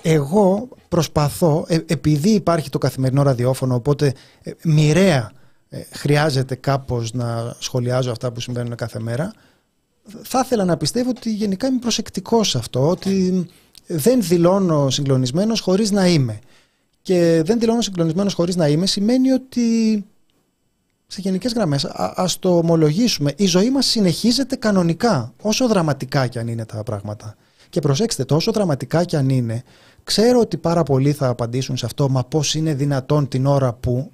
εγώ προσπαθώ, ε, επειδή υπάρχει το καθημερινό ραδιόφωνο, οπότε ε, μοιραία ε, χρειάζεται κάπως να σχολιάζω αυτά που συμβαίνουν κάθε μέρα, θα ήθελα να πιστεύω ότι γενικά είμαι προσεκτικός σε αυτό, ότι δεν δηλώνω συγκλονισμένος χωρίς να είμαι. Και δεν δηλώνω συγκλονισμένος χωρίς να είμαι σημαίνει ότι σε γενικές γραμμές, α, ας το ομολογήσουμε, η ζωή μας συνεχίζεται κανονικά, όσο δραματικά κι αν είναι τα πράγματα. Και προσέξτε, τόσο δραματικά κι αν είναι, ξέρω ότι πάρα πολλοί θα απαντήσουν σε αυτό, μα πώς είναι δυνατόν την ώρα που,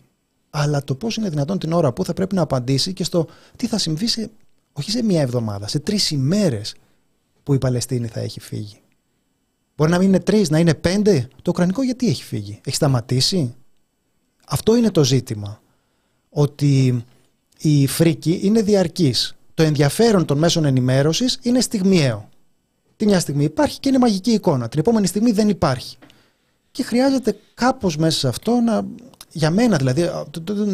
αλλά το πώς είναι δυνατόν την ώρα που θα πρέπει να απαντήσει και στο τι θα συμβεί σε, όχι σε μία εβδομάδα, σε τρεις ημέρες που η Παλαιστίνη θα έχει φύγει. Μπορεί να μην είναι τρεις, να είναι πέντε. Το Ουκρανικό γιατί έχει φύγει, έχει σταματήσει; Αυτό είναι το ζήτημα. Ότι η φρίκη είναι διαρκής. Το ενδιαφέρον των μέσων ενημέρωσης είναι στιγμιαίο. Τη μια στιγμή υπάρχει και είναι μαγική εικόνα. Την επόμενη στιγμή δεν υπάρχει. Και χρειάζεται κάπως μέσα σε αυτό να για μένα δηλαδή,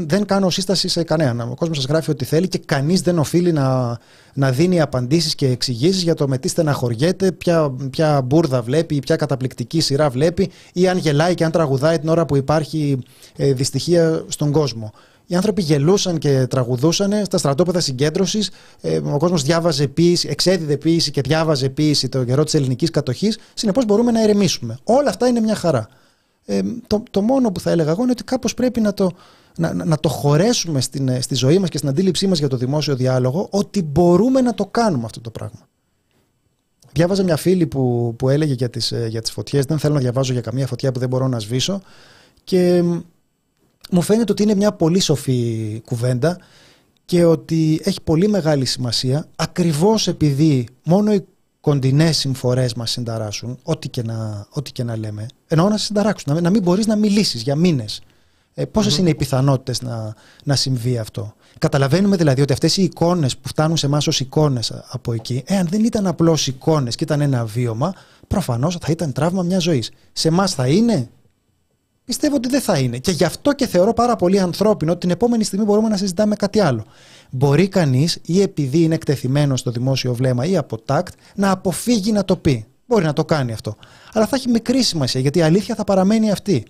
δεν κάνω σύσταση σε κανέναν. Ο κόσμος σας γράφει ό,τι θέλει και κανείς δεν οφείλει να, να δίνει απαντήσεις και εξηγήσεις για το με τι στεναχωριέται, ποια, ποια μπουρδα βλέπει, ποια καταπληκτική σειρά βλέπει ή αν γελάει και αν τραγουδάει την ώρα που υπάρχει ε, δυστυχία στον κόσμο. Οι άνθρωποι γελούσαν και τραγουδούσαν στα στρατόπεδα συγκέντρωσης. Ε, ο κόσμος διάβαζε ποίηση, εξέδιδε ποίηση και διάβαζε ποίηση το καιρό της ελληνικής κατοχής. Συνεπώς μπορούμε να ηρεμήσουμε. Όλα αυτά είναι μια χαρά. Ε, το, το μόνο που θα έλεγα εγώ είναι ότι κάπως πρέπει να το, να, να το χωρέσουμε στην, ε, στη ζωή μας και στην αντίληψή μας για το δημόσιο διάλογο ότι μπορούμε να το κάνουμε αυτό το πράγμα. Διάβαζα μια φίλη που, που έλεγε για τις, ε, για τις φωτιές, δεν θέλω να διαβάζω για καμία φωτιά που δεν μπορώ να σβήσω και μου φαίνεται ότι είναι μια πολύ σοφή κουβέντα και ότι έχει πολύ μεγάλη σημασία ακριβώς επειδή μόνο η κοντινές συμφορές μας συνταράσσουν, ό,τι και, να, ό,τι και να λέμε, εννοώ να σε συνταράξουν, να, να μην μπορείς να μιλήσεις για μήνες. Ε, ποσε είναι οι πιθανότητες να, να συμβεί αυτό; Καταλαβαίνουμε δηλαδή ότι αυτές οι εικόνες που φτάνουν σε εμάς ως εικόνες από εκεί, εάν δεν ήταν απλώς εικόνες και ήταν ένα βίωμα, προφανώς θα ήταν τραύμα μιας ζωής. Σε εμάς θα είναι, Πιστεύω ότι δεν θα είναι. Και γι' αυτό και θεωρώ πάρα πολύ ανθρώπινο ότι την επόμενη στιγμή μπορούμε να συζητάμε κάτι άλλο. Μπορεί κανείς ή επειδή είναι εκτεθειμένο στο δημόσιο βλέμμα ή από τάκτ να αποφύγει να το πει. Μπορεί να το κάνει αυτό. Αλλά θα έχει μικρή σημασία γιατί η αλήθεια θα παραμένει αυτή.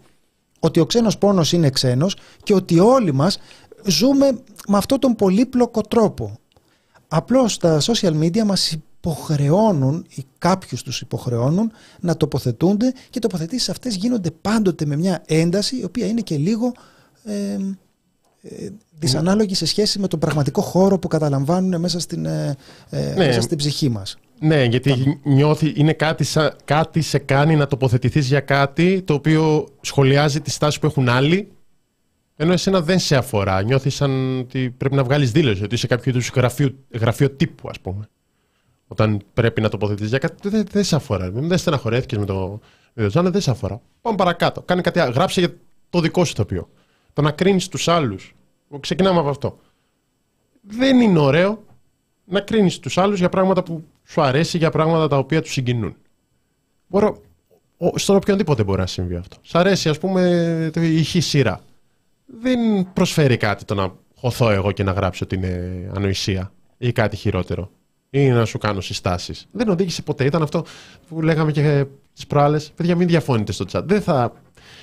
Ότι ο ξένος πόνος είναι ξένος και ότι όλοι μας ζούμε με αυτόν τον πολύπλοκο τρόπο. Απλώς τα social media μας υποχρεώνουν ή κάποιους τους υποχρεώνουν να τοποθετούνται και οι τοποθετήσεις αυτές γίνονται πάντοτε με μια ένταση η οποία είναι και λίγο ε, ε, δυσανάλογη σε σχέση με τον πραγματικό χώρο που καταλαμβάνουν μέσα στην, ε, ε ναι. μέσα στην ψυχή μας. Ναι, γιατί νιώθει, είναι κάτι, κάτι σε κάνει να τοποθετηθείς για κάτι το οποίο σχολιάζει τη στάση που έχουν άλλοι ενώ εσένα δεν σε αφορά. Νιώθεις σαν ότι πρέπει να βγάλεις δήλωση, ότι είσαι κάποιο είδους γραφείο, γραφείο τύπου, ας πούμε όταν πρέπει να τοποθετήσει για κάτι, δεν, δεν σε αφορά. Δεν στεναχωρέθηκες με το βίντεο. δεν σε αφορά. Πάμε παρακάτω. Κάνε κάτι άλλο. Γράψε για το δικό σου ηθοποιό. Το να κρίνεις τους άλλους. Ξεκινάμε από αυτό. Δεν είναι ωραίο να κρίνεις τους άλλους για πράγματα που σου αρέσει, για πράγματα τα οποία τους συγκινούν. Μπορώ, στον οποιονδήποτε μπορεί να συμβεί αυτό. Σ' αρέσει, ας πούμε, η χ σειρά. Δεν προσφέρει κάτι το να χωθώ εγώ και να γράψω ότι είναι ανοησία ή κάτι χειρότερο ή να σου κάνω συστάσεις. Δεν οδήγησε ποτέ. Ήταν αυτό που λέγαμε και τις προάλλες. Παιδιά, μην διαφωνείτε στο chat. Δεν θα,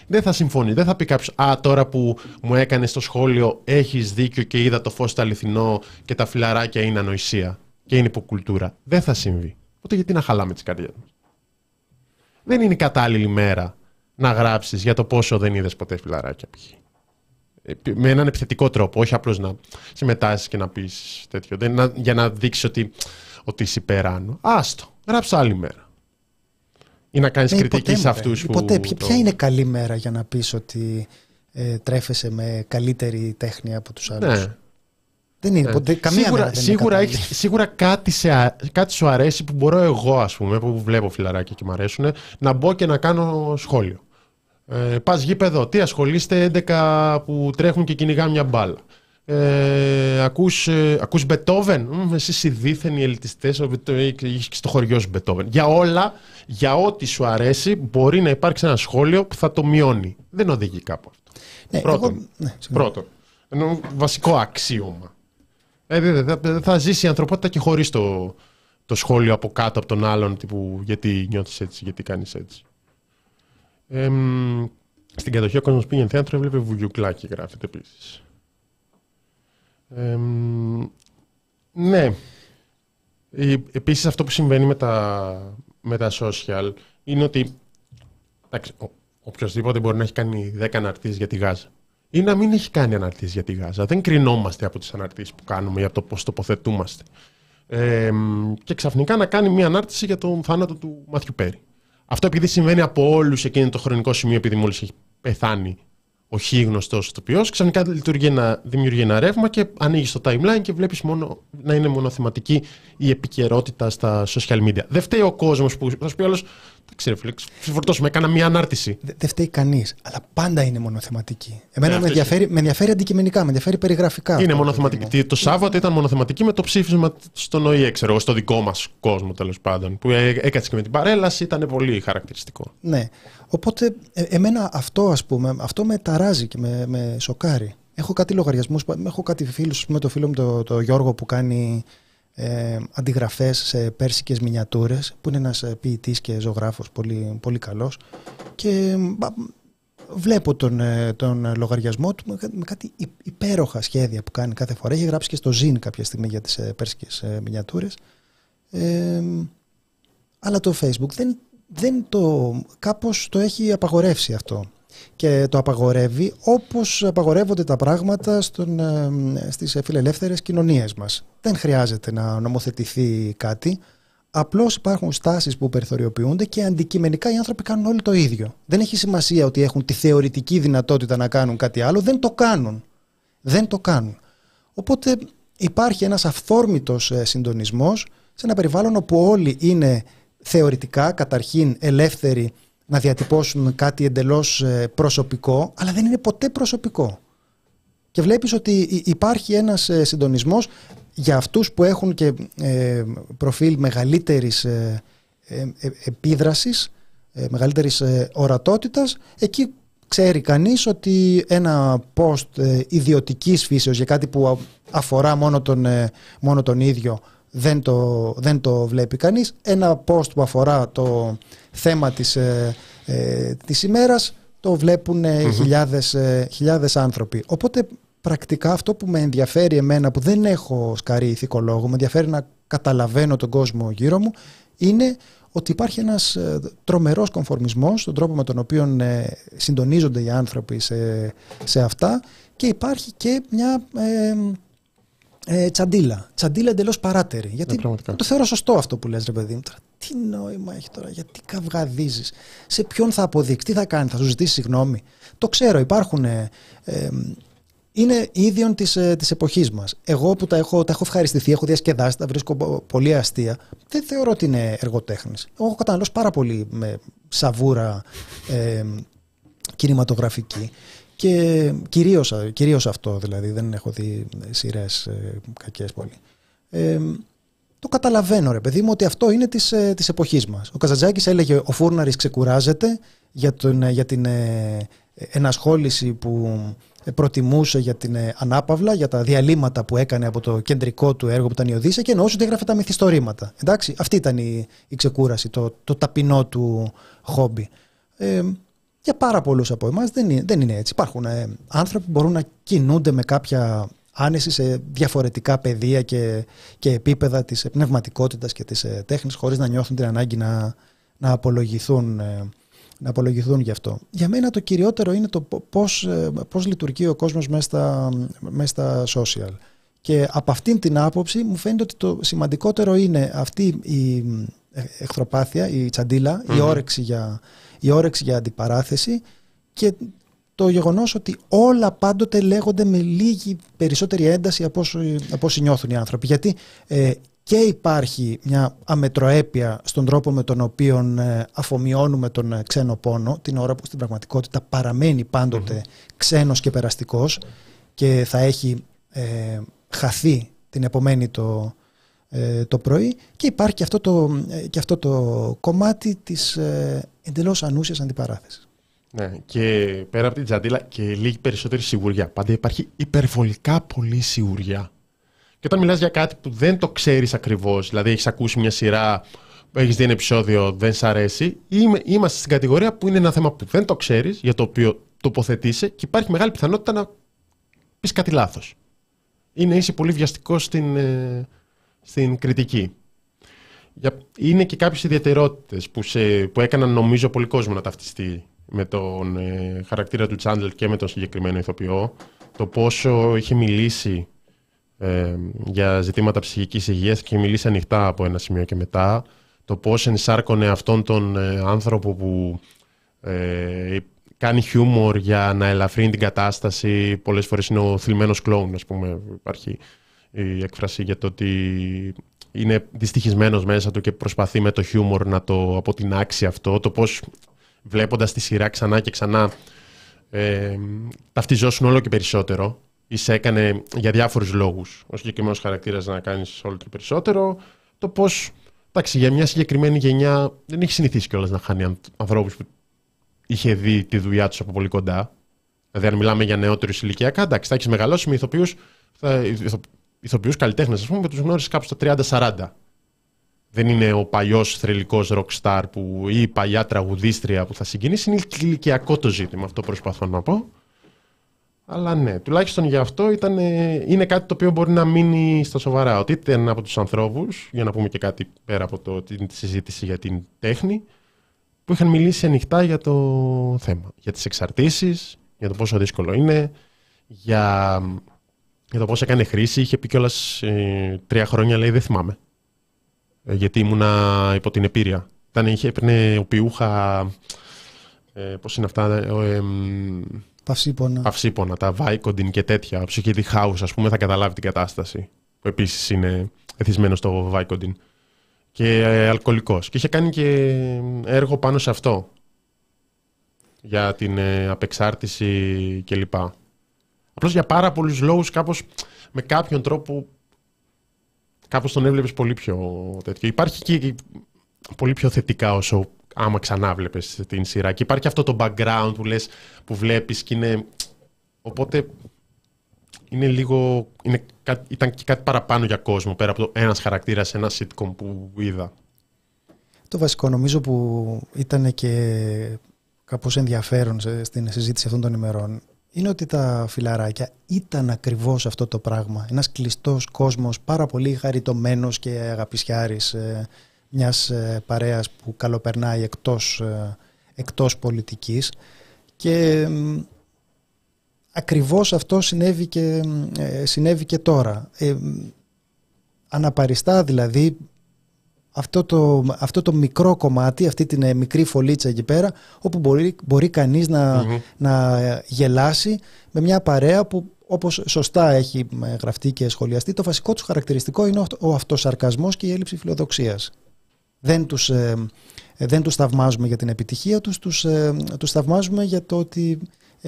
δεν θα συμφωνεί. Δεν θα πει κάποιος Α, τώρα που μου έκανες στο σχόλιο έχεις δίκιο και είδα το φως στο αληθινό και τα φιλαράκια είναι ανοησία και είναι υποκουλτούρα. Δεν θα συμβεί. Οπότε γιατί να χαλάμε τις καρδιές μας; Δεν είναι η κατάλληλη μέρα να γράψεις για το πόσο δεν είδες ποτέ φιλαράκια π.χ με έναν επιθετικό τρόπο, όχι απλώς να συμμετάσχεις και να πεις τέτοιο. Δεν, για να δείξεις ότι, ότι είσαι υπεράνω. Άστο, γράψε άλλη μέρα. Ή να κάνεις ναι, κριτική σε αυτούς που. Ποτέ. Ποια είναι καλή μέρα για να πεις ότι ε, τρέφεσαι με καλύτερη τέχνη από τους άλλους; Ναι. Δεν είναι ναι. ποτέ, καμία σίγουρα, μέρα δεν σίγουρα, είναι σίγουρα κάτι, σε, κάτι σου αρέσει που μπορώ εγώ, ας πούμε, που βλέπω φιλαράκια και μου αρέσουν, να μπω και να κάνω σχόλιο. Ε, Πας γήπεδο, τι ασχολείστε 11 που τρέχουν και κυνηγάνε μια μπάλα. Ε, ακούς, ε, ακούς Μπετόβεν, εσείς οι δίθενοι ελιτιστές, έχεις στο χωριό σου Μπετόβεν. Για όλα, για ό,τι σου αρέσει, μπορεί να υπάρξει ένα σχόλιο που θα το μειώνει. Δεν οδηγεί κάπου αυτό. Ναι, πρώτον, εγώ, ναι, πρώτον ενώ βασικό αξίωμα. Ε, θα, θα ζήσει η ανθρωπότητα και χωρίς το, το σχόλιο από κάτω από τον άλλον, τύπου γιατί νιώθεις έτσι, γιατί κάνεις έτσι στην κατοχή ο κόσμος πήγαινε θέατρο, έβλεπε βουγιουκλάκι, γράφεται επίσης. ναι. Επίσης αυτό που συμβαίνει με τα, με τα social είναι ότι οποιοδήποτε μπορεί να έχει κάνει 10 αναρτήσεις για τη Γάζα ή να μην έχει κάνει αναρτήσεις για τη Γάζα. Δεν κρινόμαστε από τις αναρτήσεις που κάνουμε ή από το πώς τοποθετούμαστε. Ε, και ξαφνικά να κάνει μια ανάρτηση για τον θάνατο του Μάθιου Πέρι. Αυτό επειδή συμβαίνει από όλους εκείνο το χρονικό σημείο, επειδή μόλις έχει πεθάνει ο χι γνωστός ηθοποιός, ξαφνικά λειτουργεί ένα, δημιουργεί ένα ρεύμα και ανοίγεις το timeline και βλέπεις μόνο να είναι μονοθεματική η επικαιρότητα στα social media. Δεν φταίει ο κόσμος που θα σου πει άλλος, Ξέρω, φίλε, ξεφορτώσουμε, έκανα μια ανάρτηση. Δεν φταίει κανείς, αλλά πάντα είναι μονοθεματική. Εμένα ναι, με, ενδιαφέρει, με ενδιαφέρει αντικειμενικά, με ενδιαφέρει περιγραφικά. Είναι μονοθεματική. Το Σάββατο ήταν μονοθεματική με το ψήφισμα στον ΟΗΕ, ξέρω στο δικό μας κόσμο τέλος πάντων. Που έκατσε και με την παρέλαση, ήταν πολύ χαρακτηριστικό. Ναι. Οπότε, ε, εμένα αυτό, ας πούμε, αυτό με ταράζει και με, με σοκάρει. Έχω κάτι λογαριασμούς, έχω κάτι φίλους, με το φίλο μου το, το Γιώργο που κάνει ε, αντιγραφές σε πέρσικες μινιατούρες που είναι ένας ε, ποιητής και ζωγράφος πολύ, πολύ καλός και βλέπω τον, ε, τον λογαριασμό του με κάτι υπέροχα σχέδια που κάνει κάθε φορά. Έχει γράψει και στο Zin κάποια στιγμή για τις ε, πέρσικες μινιατούρες. Ε, αλλά το Facebook δεν, δεν το, κάπως το έχει απαγορεύσει αυτό και το απαγορεύει όπως απαγορεύονται τα πράγματα στον, ε, στις φιλελεύθερες κοινωνίες μας. Δεν χρειάζεται να νομοθετηθεί κάτι, απλώς υπάρχουν στάσεις που περιθωριοποιούνται και αντικειμενικά οι άνθρωποι κάνουν όλοι το ίδιο. Δεν έχει σημασία ότι έχουν τη θεωρητική δυνατότητα να κάνουν κάτι άλλο, δεν το κάνουν. Δεν το κάνουν. Οπότε υπάρχει ένας αυθόρμητος ε, συντονισμός σε ένα περιβάλλον όπου όλοι είναι θεωρητικά καταρχήν ελεύθεροι να διατυπώσουν κάτι εντελώς ε, προσωπικό, αλλά δεν είναι ποτέ προσωπικό. Και βλέπεις ότι υπάρχει ένας ε, συντονισμός για αυτούς που έχουν και ε, προφίλ μεγαλύτερης επίδρασης, μεγαλύτερης ορατότητας, εκεί ξέρει κανείς ότι ένα post ιδιωτικής φύσεως για κάτι που αφορά μόνο τον, μόνο τον ίδιο δεν το, δεν το βλέπει κανείς. Ένα post που αφορά το θέμα της, ε, ε της ημέρας το βλέπουν mm χιλιάδες, ε, χιλιάδες άνθρωποι. Οπότε πρακτικά αυτό που με ενδιαφέρει εμένα που δεν έχω σκαρεί ηθικολόγο, με ενδιαφέρει να καταλαβαίνω τον κόσμο γύρω μου, είναι ότι υπάρχει ένας ε, τρομερός κομφορμισμός στον τρόπο με τον οποίο συντονίζονται οι άνθρωποι σε, σε αυτά και υπάρχει και μια ε, τσαντίλα. Τσαντίλα εντελώς παράτερη. Γιατί ναι, το θεωρώ σωστό αυτό που λες ρε παιδί μου. Τώρα, τι νόημα έχει τώρα, γιατί καυγαδίζεις, σε ποιον θα αποδείξει, τι θα κάνει, θα σου ζητήσει συγγνώμη. Το ξέρω, υπάρχουν. Ε, ε, είναι ίδιον της ε, της εποχής μας. Εγώ που τα έχω, τα έχω ευχαριστηθεί, έχω διασκεδάσει, τα βρίσκω πολύ αστεία, δεν θεωρώ ότι είναι εργοτέχνης. Εγώ έχω καταναλώσει πάρα πολύ με σαβούρα ε, κινηματογραφική και κυρίως, κυρίως αυτό δηλαδή, δεν έχω δει σειρές ε, κακές πολύ. Ε, το καταλαβαίνω ρε παιδί μου ότι αυτό είναι της, ε, της εποχής μας. Ο Καζατζάκης έλεγε ο Φούρναρης ξεκουράζεται για, τον, ε, για την ε, ενασχόληση που προτιμούσε για την ανάπαυλα, για τα διαλύματα που έκανε από το κεντρικό του έργο που ήταν η Οδύσσια και εννοούσε ότι έγραφε τα μυθιστορήματα. Εντάξει, αυτή ήταν η, η ξεκούραση, το, το ταπεινό του χόμπι. Ε, για πάρα πολλούς από εμάς δεν είναι, δεν είναι έτσι. Υπάρχουν ε, άνθρωποι που μπορούν να κινούνται με κάποια άνεση σε διαφορετικά πεδία και, και επίπεδα της πνευματικότητας και της ε, τέχνης χωρίς να νιώθουν την ανάγκη να, να, απολογηθούν, ε, να απολογηθούν γι' αυτό. Για μένα το κυριότερο είναι το πώς, ε, πώς λειτουργεί ο κόσμος μέσα στα, μέσα στα social. Και από αυτήν την άποψη μου φαίνεται ότι το σημαντικότερο είναι αυτή η ε, εχθροπάθεια, η τσαντιλα η όρεξη για η όρεξη για αντιπαράθεση και το γεγονός ότι όλα πάντοτε λέγονται με λίγη περισσότερη ένταση από όσο, νιώθουν οι άνθρωποι. Γιατί ε, και υπάρχει μια αμετροέπεια στον τρόπο με τον οποίο ε, αφομοιώνουμε τον ε, ξένο πόνο την ώρα που στην πραγματικότητα παραμένει πάντοτε mm-hmm. ξένος και περαστικός και θα έχει ε, χαθεί την επομένη το, ε, το πρωί και υπάρχει και αυτό το, ε, και αυτό το κομμάτι της ε, εντελώς ανούσιας αντιπαράθεσης. Ναι, και πέρα από την τζαντίλα και λίγη περισσότερη σιγουριά. Πάντα υπάρχει υπερβολικά πολύ σιγουριά. Και όταν μιλάς για κάτι που δεν το ξέρεις ακριβώς, δηλαδή έχεις ακούσει μια σειρά, έχεις δει ένα επεισόδιο, δεν σ' αρέσει, είμαστε στην κατηγορία που είναι ένα θέμα που δεν το ξέρεις, για το οποίο τοποθετήσει και υπάρχει μεγάλη πιθανότητα να πεις κάτι λάθος. Είναι είσαι πολύ βιαστικός στην, στην κριτική. Είναι και κάποιες ιδιαιτερότητες που, που έκαναν νομίζω πολύ κόσμο να ταυτιστεί με τον ε, χαρακτήρα του Τσάντλ και με τον συγκεκριμένο ηθοποιό. Το πόσο είχε μιλήσει ε, για ζητήματα ψυχικής υγείας και είχε μιλήσει ανοιχτά από ένα σημείο και μετά. Το πώς ενσάρκωνε αυτόν τον ε, άνθρωπο που ε, κάνει χιούμορ για να ελαφρύνει την κατάσταση. Πολλές φορές είναι ο θλιμμένος κλόουν, ας πούμε. Υπάρχει η έκφραση για το ότι είναι δυστυχισμένος μέσα του και προσπαθεί με το χιούμορ να το αποτινάξει αυτό, το πώς βλέποντας τη σειρά ξανά και ξανά ε, ταυτιζόσουν όλο και περισσότερο. Ή σε έκανε για διάφορους λόγους. Ο συγκεκριμένος χαρακτήρας να κάνεις όλο και περισσότερο, το πώς εντάξει, για μια συγκεκριμένη γενιά δεν έχει συνηθίσει κιόλας να χάνει ανθρώπους που είχε δει τη δουλειά τους από πολύ κοντά. Δηλαδή, αν μιλάμε για νεότερους ηλικιακά, εντάξει, θα έχεις μεγαλώσει με ηθοποιούς ηθοποιούς καλλιτέχνες, ας πούμε, που τους γνώρισες κάπου στα 30-40. Δεν είναι ο παλιός θρελικό rockstar που, ή η παλιά τραγουδίστρια που θα συγκινήσει. Είναι ηλικιακό το ζήτημα, αυτό προσπαθώ να πω. Αλλά ναι, τουλάχιστον για αυτό ήταν, είναι κάτι το οποίο μπορεί να μείνει στα σοβαρά. Ότι ήταν από τους ανθρώπους, για να πούμε και κάτι πέρα από το, τη συζήτηση για την τέχνη, που είχαν μιλήσει ανοιχτά για το θέμα. Για τις εξαρτήσεις, για το πόσο δύσκολο είναι, για για το πώς έκανε χρήση. Είχε πει κιόλας ε, τρία χρόνια, λέει, δεν θυμάμαι. Ε, γιατί ήμουνα υπό την επίρρεια. Ήταν, είχε, έπαιρνε οπιούχα. Ε, πώς είναι αυτά. Ε, Παυσίπονα. Παυσίπονα, τα Vicodin και τέτοια. Ψυχήτη House, ας πούμε, θα καταλάβει την κατάσταση. Που επίσης είναι εθισμένος στο Vicodin. Και ε, αλκοολικός. Και είχε κάνει και έργο πάνω σε αυτό. Για την ε, απεξάρτηση κλπ. Απλώς για πάρα πολλούς λόγους, κάπως με κάποιον τρόπο. Κάπως τον έβλεπες πολύ πιο τέτοιο. Υπάρχει και πολύ πιο θετικά όσο άμα ξανά βλέπεις την σειρά. Και υπάρχει αυτό το background που λες, που βλέπεις και είναι... Οπότε είναι λίγο... Είναι, ήταν και κάτι παραπάνω για κόσμο πέρα από το ένας χαρακτήρας, ένα sitcom που είδα. Το βασικό νομίζω που ήταν και κάπως ενδιαφέρον στην συζήτηση αυτών των ημερών είναι ότι τα φιλαράκια ήταν ακριβώς αυτό το πράγμα. Ένας κλειστός κόσμος, πάρα πολύ χαριτωμένος και αγαπησιάρης ε, μιας ε, παρέας που καλοπερνάει εκτός, ε, εκτός πολιτικής και ακριβώς αυτό συνέβη και, ε, συνέβη και τώρα. Ε, αναπαριστά δηλαδή αυτό το, αυτό το μικρό κομμάτι, αυτή την ε, μικρή φωλίτσα εκεί πέρα, όπου μπορεί, μπορεί κανείς να, να γελάσει με μια παρέα που όπως σωστά έχει ε, γραφτεί και σχολιαστεί, το βασικό τους χαρακτηριστικό είναι ο αυτοσαρκασμός και η έλλειψη φιλοδοξίας. Δεν τους, ε, δεν τους θαυμάζουμε για την επιτυχία τους, τους, τους θαυμάζουμε για, το ότι,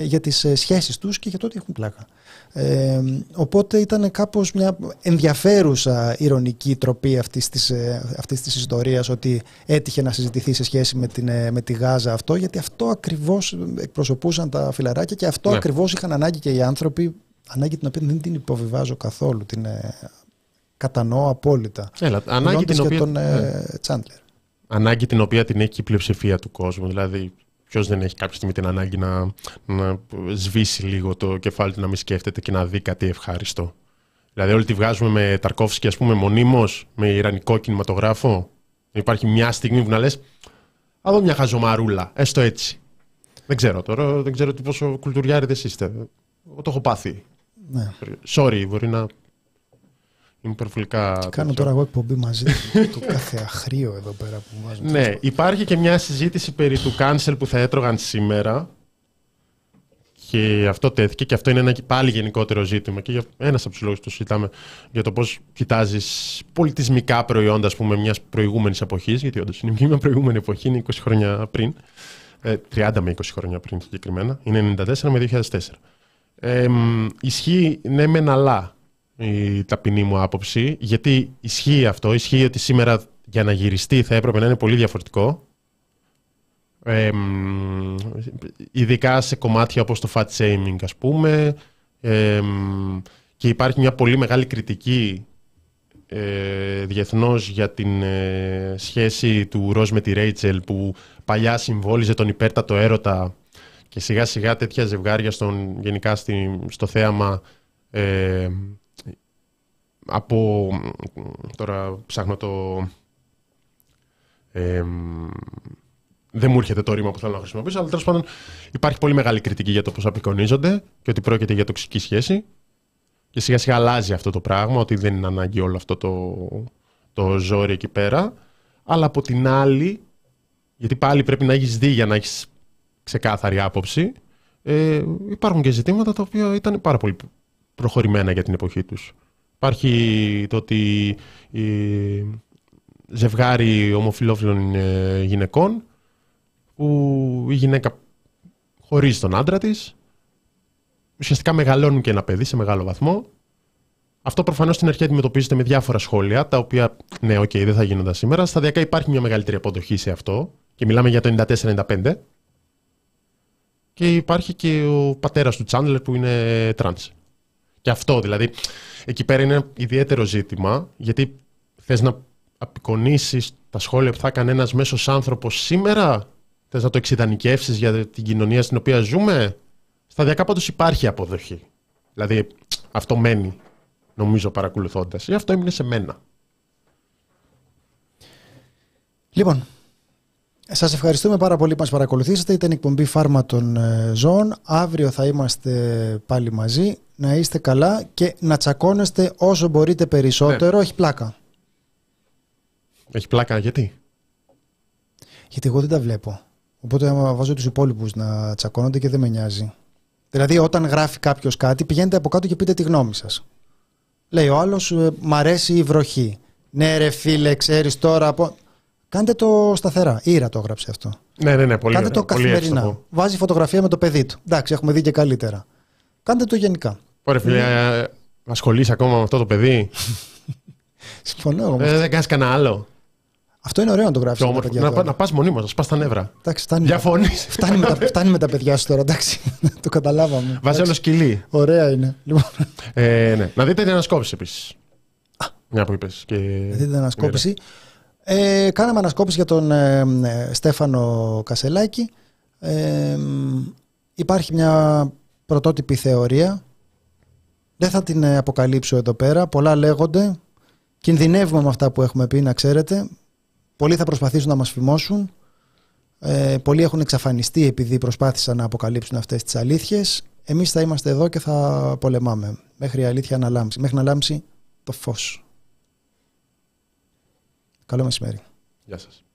για τις σχέσεις τους και για το ότι έχουν πλάκα. Ε, οπότε ήταν κάπως μια ενδιαφέρουσα ηρωνική τροπή αυτής της, ε, αυτής της ιστορίας ότι έτυχε να συζητηθεί σε σχέση με, την, ε, με τη Γάζα αυτό γιατί αυτό ακριβώς εκπροσωπούσαν τα φιλαράκια και αυτό ναι. ακριβώς είχαν ανάγκη και οι άνθρωποι ανάγκη την οποία δεν την υποβιβάζω καθόλου την ε, κατανοώ απόλυτα Έλα, ανάγκη την οποία... τον ε, Τσάντλερ. Ανάγκη την οποία την έχει η πλειοψηφία του κόσμου δηλαδή Ποιος δεν έχει κάποια στιγμή την ανάγκη να, να σβήσει λίγο το κεφάλι του, να μην σκέφτεται και να δει κάτι ευχάριστο. Δηλαδή, όλοι τη βγάζουμε με Ταρκόφσκι, ας πούμε, μονίμως, με Ιρανικό κινηματογράφο. Υπάρχει μια στιγμή που να λες, Α δω μια χαζομαρούλα, έστω έτσι. Δεν ξέρω τώρα, δεν ξέρω πόσο κουλτουριάριδες είστε. Εγώ το έχω πάθει. Ναι. Sorry, μπορεί να Είμαι υπερβολικά. Κάνω τώρα εγώ εκπομπή μαζί του κάθε αχρίο εδώ πέρα που βάζουμε. Ναι, υπάρχει και μια συζήτηση περί του cancel που θα έτρωγαν σήμερα. Και αυτό τέθηκε και αυτό είναι ένα πάλι γενικότερο ζήτημα. Και ένας από τους λόγους που συζητάμε για το πώς κοιτάζεις πολιτισμικά προϊόντα μιας προηγούμενης εποχής. Γιατί όντως είναι μια προηγούμενη εποχή, είναι 20 χρόνια πριν. 30 ε, με 20 χρόνια πριν συγκεκριμένα. Είναι 94 με 2004. Ε, ισχύει ναι μεν αλλά η ταπεινή μου άποψη, γιατί ισχύει αυτό, ισχύει ότι σήμερα για να γυριστεί θα έπρεπε να είναι πολύ διαφορετικό. Ε, ειδικά σε κομμάτια όπως το fat shaming ας πούμε ε, και υπάρχει μια πολύ μεγάλη κριτική ε, διεθνώς για την ε, σχέση του Ροζ με τη Ρέιτσελ που παλιά συμβόλιζε τον υπέρτατο έρωτα και σιγά σιγά τέτοια ζευγάρια στον, γενικά στη, στο θέαμα ε, από... Τώρα ψάχνω το... δεν μου έρχεται το ρήμα που θέλω να χρησιμοποιήσω, αλλά τέλος πάντων υπάρχει πολύ μεγάλη κριτική για το πώς απεικονίζονται και ότι πρόκειται για τοξική σχέση. Και σιγά σιγά αλλάζει αυτό το πράγμα, ότι δεν είναι ανάγκη όλο αυτό το, το ζόρι εκεί πέρα. Αλλά από την άλλη, γιατί πάλι πρέπει να έχεις δει για να έχεις ξεκάθαρη άποψη, ε, υπάρχουν και ζητήματα τα οποία ήταν πάρα πολύ προχωρημένα για την εποχή τους. Υπάρχει το ότι η ζευγάρι ομοφιλόφιλων ε, γυναικών που η γυναίκα χωρίζει τον άντρα της ουσιαστικά μεγαλώνουν και ένα παιδί σε μεγάλο βαθμό αυτό προφανώς στην αρχή αντιμετωπίζεται με διάφορα σχόλια, τα οποία, ναι, OK, okay, δεν θα γίνονταν σήμερα. Σταδιακά υπάρχει μια μεγαλύτερη αποδοχή σε αυτό και μιλάμε για το 94-95. Και υπάρχει και ο πατέρας του Τσάντλερ που είναι τρανς. Και αυτό δηλαδή, εκεί πέρα είναι ένα ιδιαίτερο ζήτημα, γιατί θες να απεικονίσεις τα σχόλια που θα έκανε ένας μέσος άνθρωπος σήμερα, θες να το εξιδανικεύσεις για την κοινωνία στην οποία ζούμε; Σταδιακά πάντως υπάρχει αποδοχή. Δηλαδή, αυτό μένει νομίζω παρακολουθώντας. Ή αυτό έμεινε σε μένα. Λοιπόν, σας ευχαριστούμε πάρα πολύ που μας παρακολουθήσατε. Ήταν η εκπομπή Φάρμα των ε, Ζώων. Αύριο θα είμαστε πάλι μαζί. Να είστε καλά και να τσακώνεστε όσο μπορείτε περισσότερο. Ναι. Έχει πλάκα. Έχει πλάκα γιατί; Γιατί εγώ δεν τα βλέπω. Οπότε βάζω τους υπόλοιπους να τσακώνονται και δεν με νοιάζει. Δηλαδή όταν γράφει κάποιος κάτι πηγαίνετε από κάτω και πείτε τη γνώμη σας. Λέει ο άλλος, «Ε, μ' αρέσει η βροχή. Ναι, ρε φίλε, ξέρεις τώρα. Από... Κάντε το σταθερά. Ήρα το έγραψε αυτό. Ναι, ναι, ναι, πολύ Κάντε το καθημερινά. Βάζει φωτογραφία με το παιδί του. Εντάξει, έχουμε δει και καλύτερα. Κάντε το γενικά. Ωραία, φίλε, mm. ασχολείσαι ακόμα με αυτό το παιδί. Συμφωνώ. Ε, δεν κάνεις κανένα άλλο. Αυτό είναι ωραίο να το γράψεις. Να, να, να πας μονίμω, να πα τα νεύρα. Εντάξει, φτάνει, Διαφωνείς. Φτάνει, με τα, φτάνει με τα παιδιά σου τώρα, εντάξει. το καταλάβαμε. Βάζει όλο σκυλί. Ωραία είναι. Λοιπόν. Ε, ναι. Να δείτε την ανασκόπηση επίσης. Μια που είπες. Και... Δείτε την ανασκόπηση. Ε, κάναμε ανασκόπηση για τον ε, ε, Στέφανο Κασελάκη. Ε, υπάρχει μια πρωτότυπη θεωρία. Δεν θα την αποκαλύψω εδώ πέρα. Πολλά λέγονται. Κινδυνεύουμε με αυτά που έχουμε πει, να ξέρετε. Πολλοί θα προσπαθήσουν να μας φημώσουν. Ε, πολλοί έχουν εξαφανιστεί επειδή προσπάθησαν να αποκαλύψουν αυτές τις αλήθειες. Εμείς θα είμαστε εδώ και θα πολεμάμε μέχρι η αλήθεια να λάμψει. Μέχρι να λάμψει το φως. Καλό μεσημέρι. Γεια σας.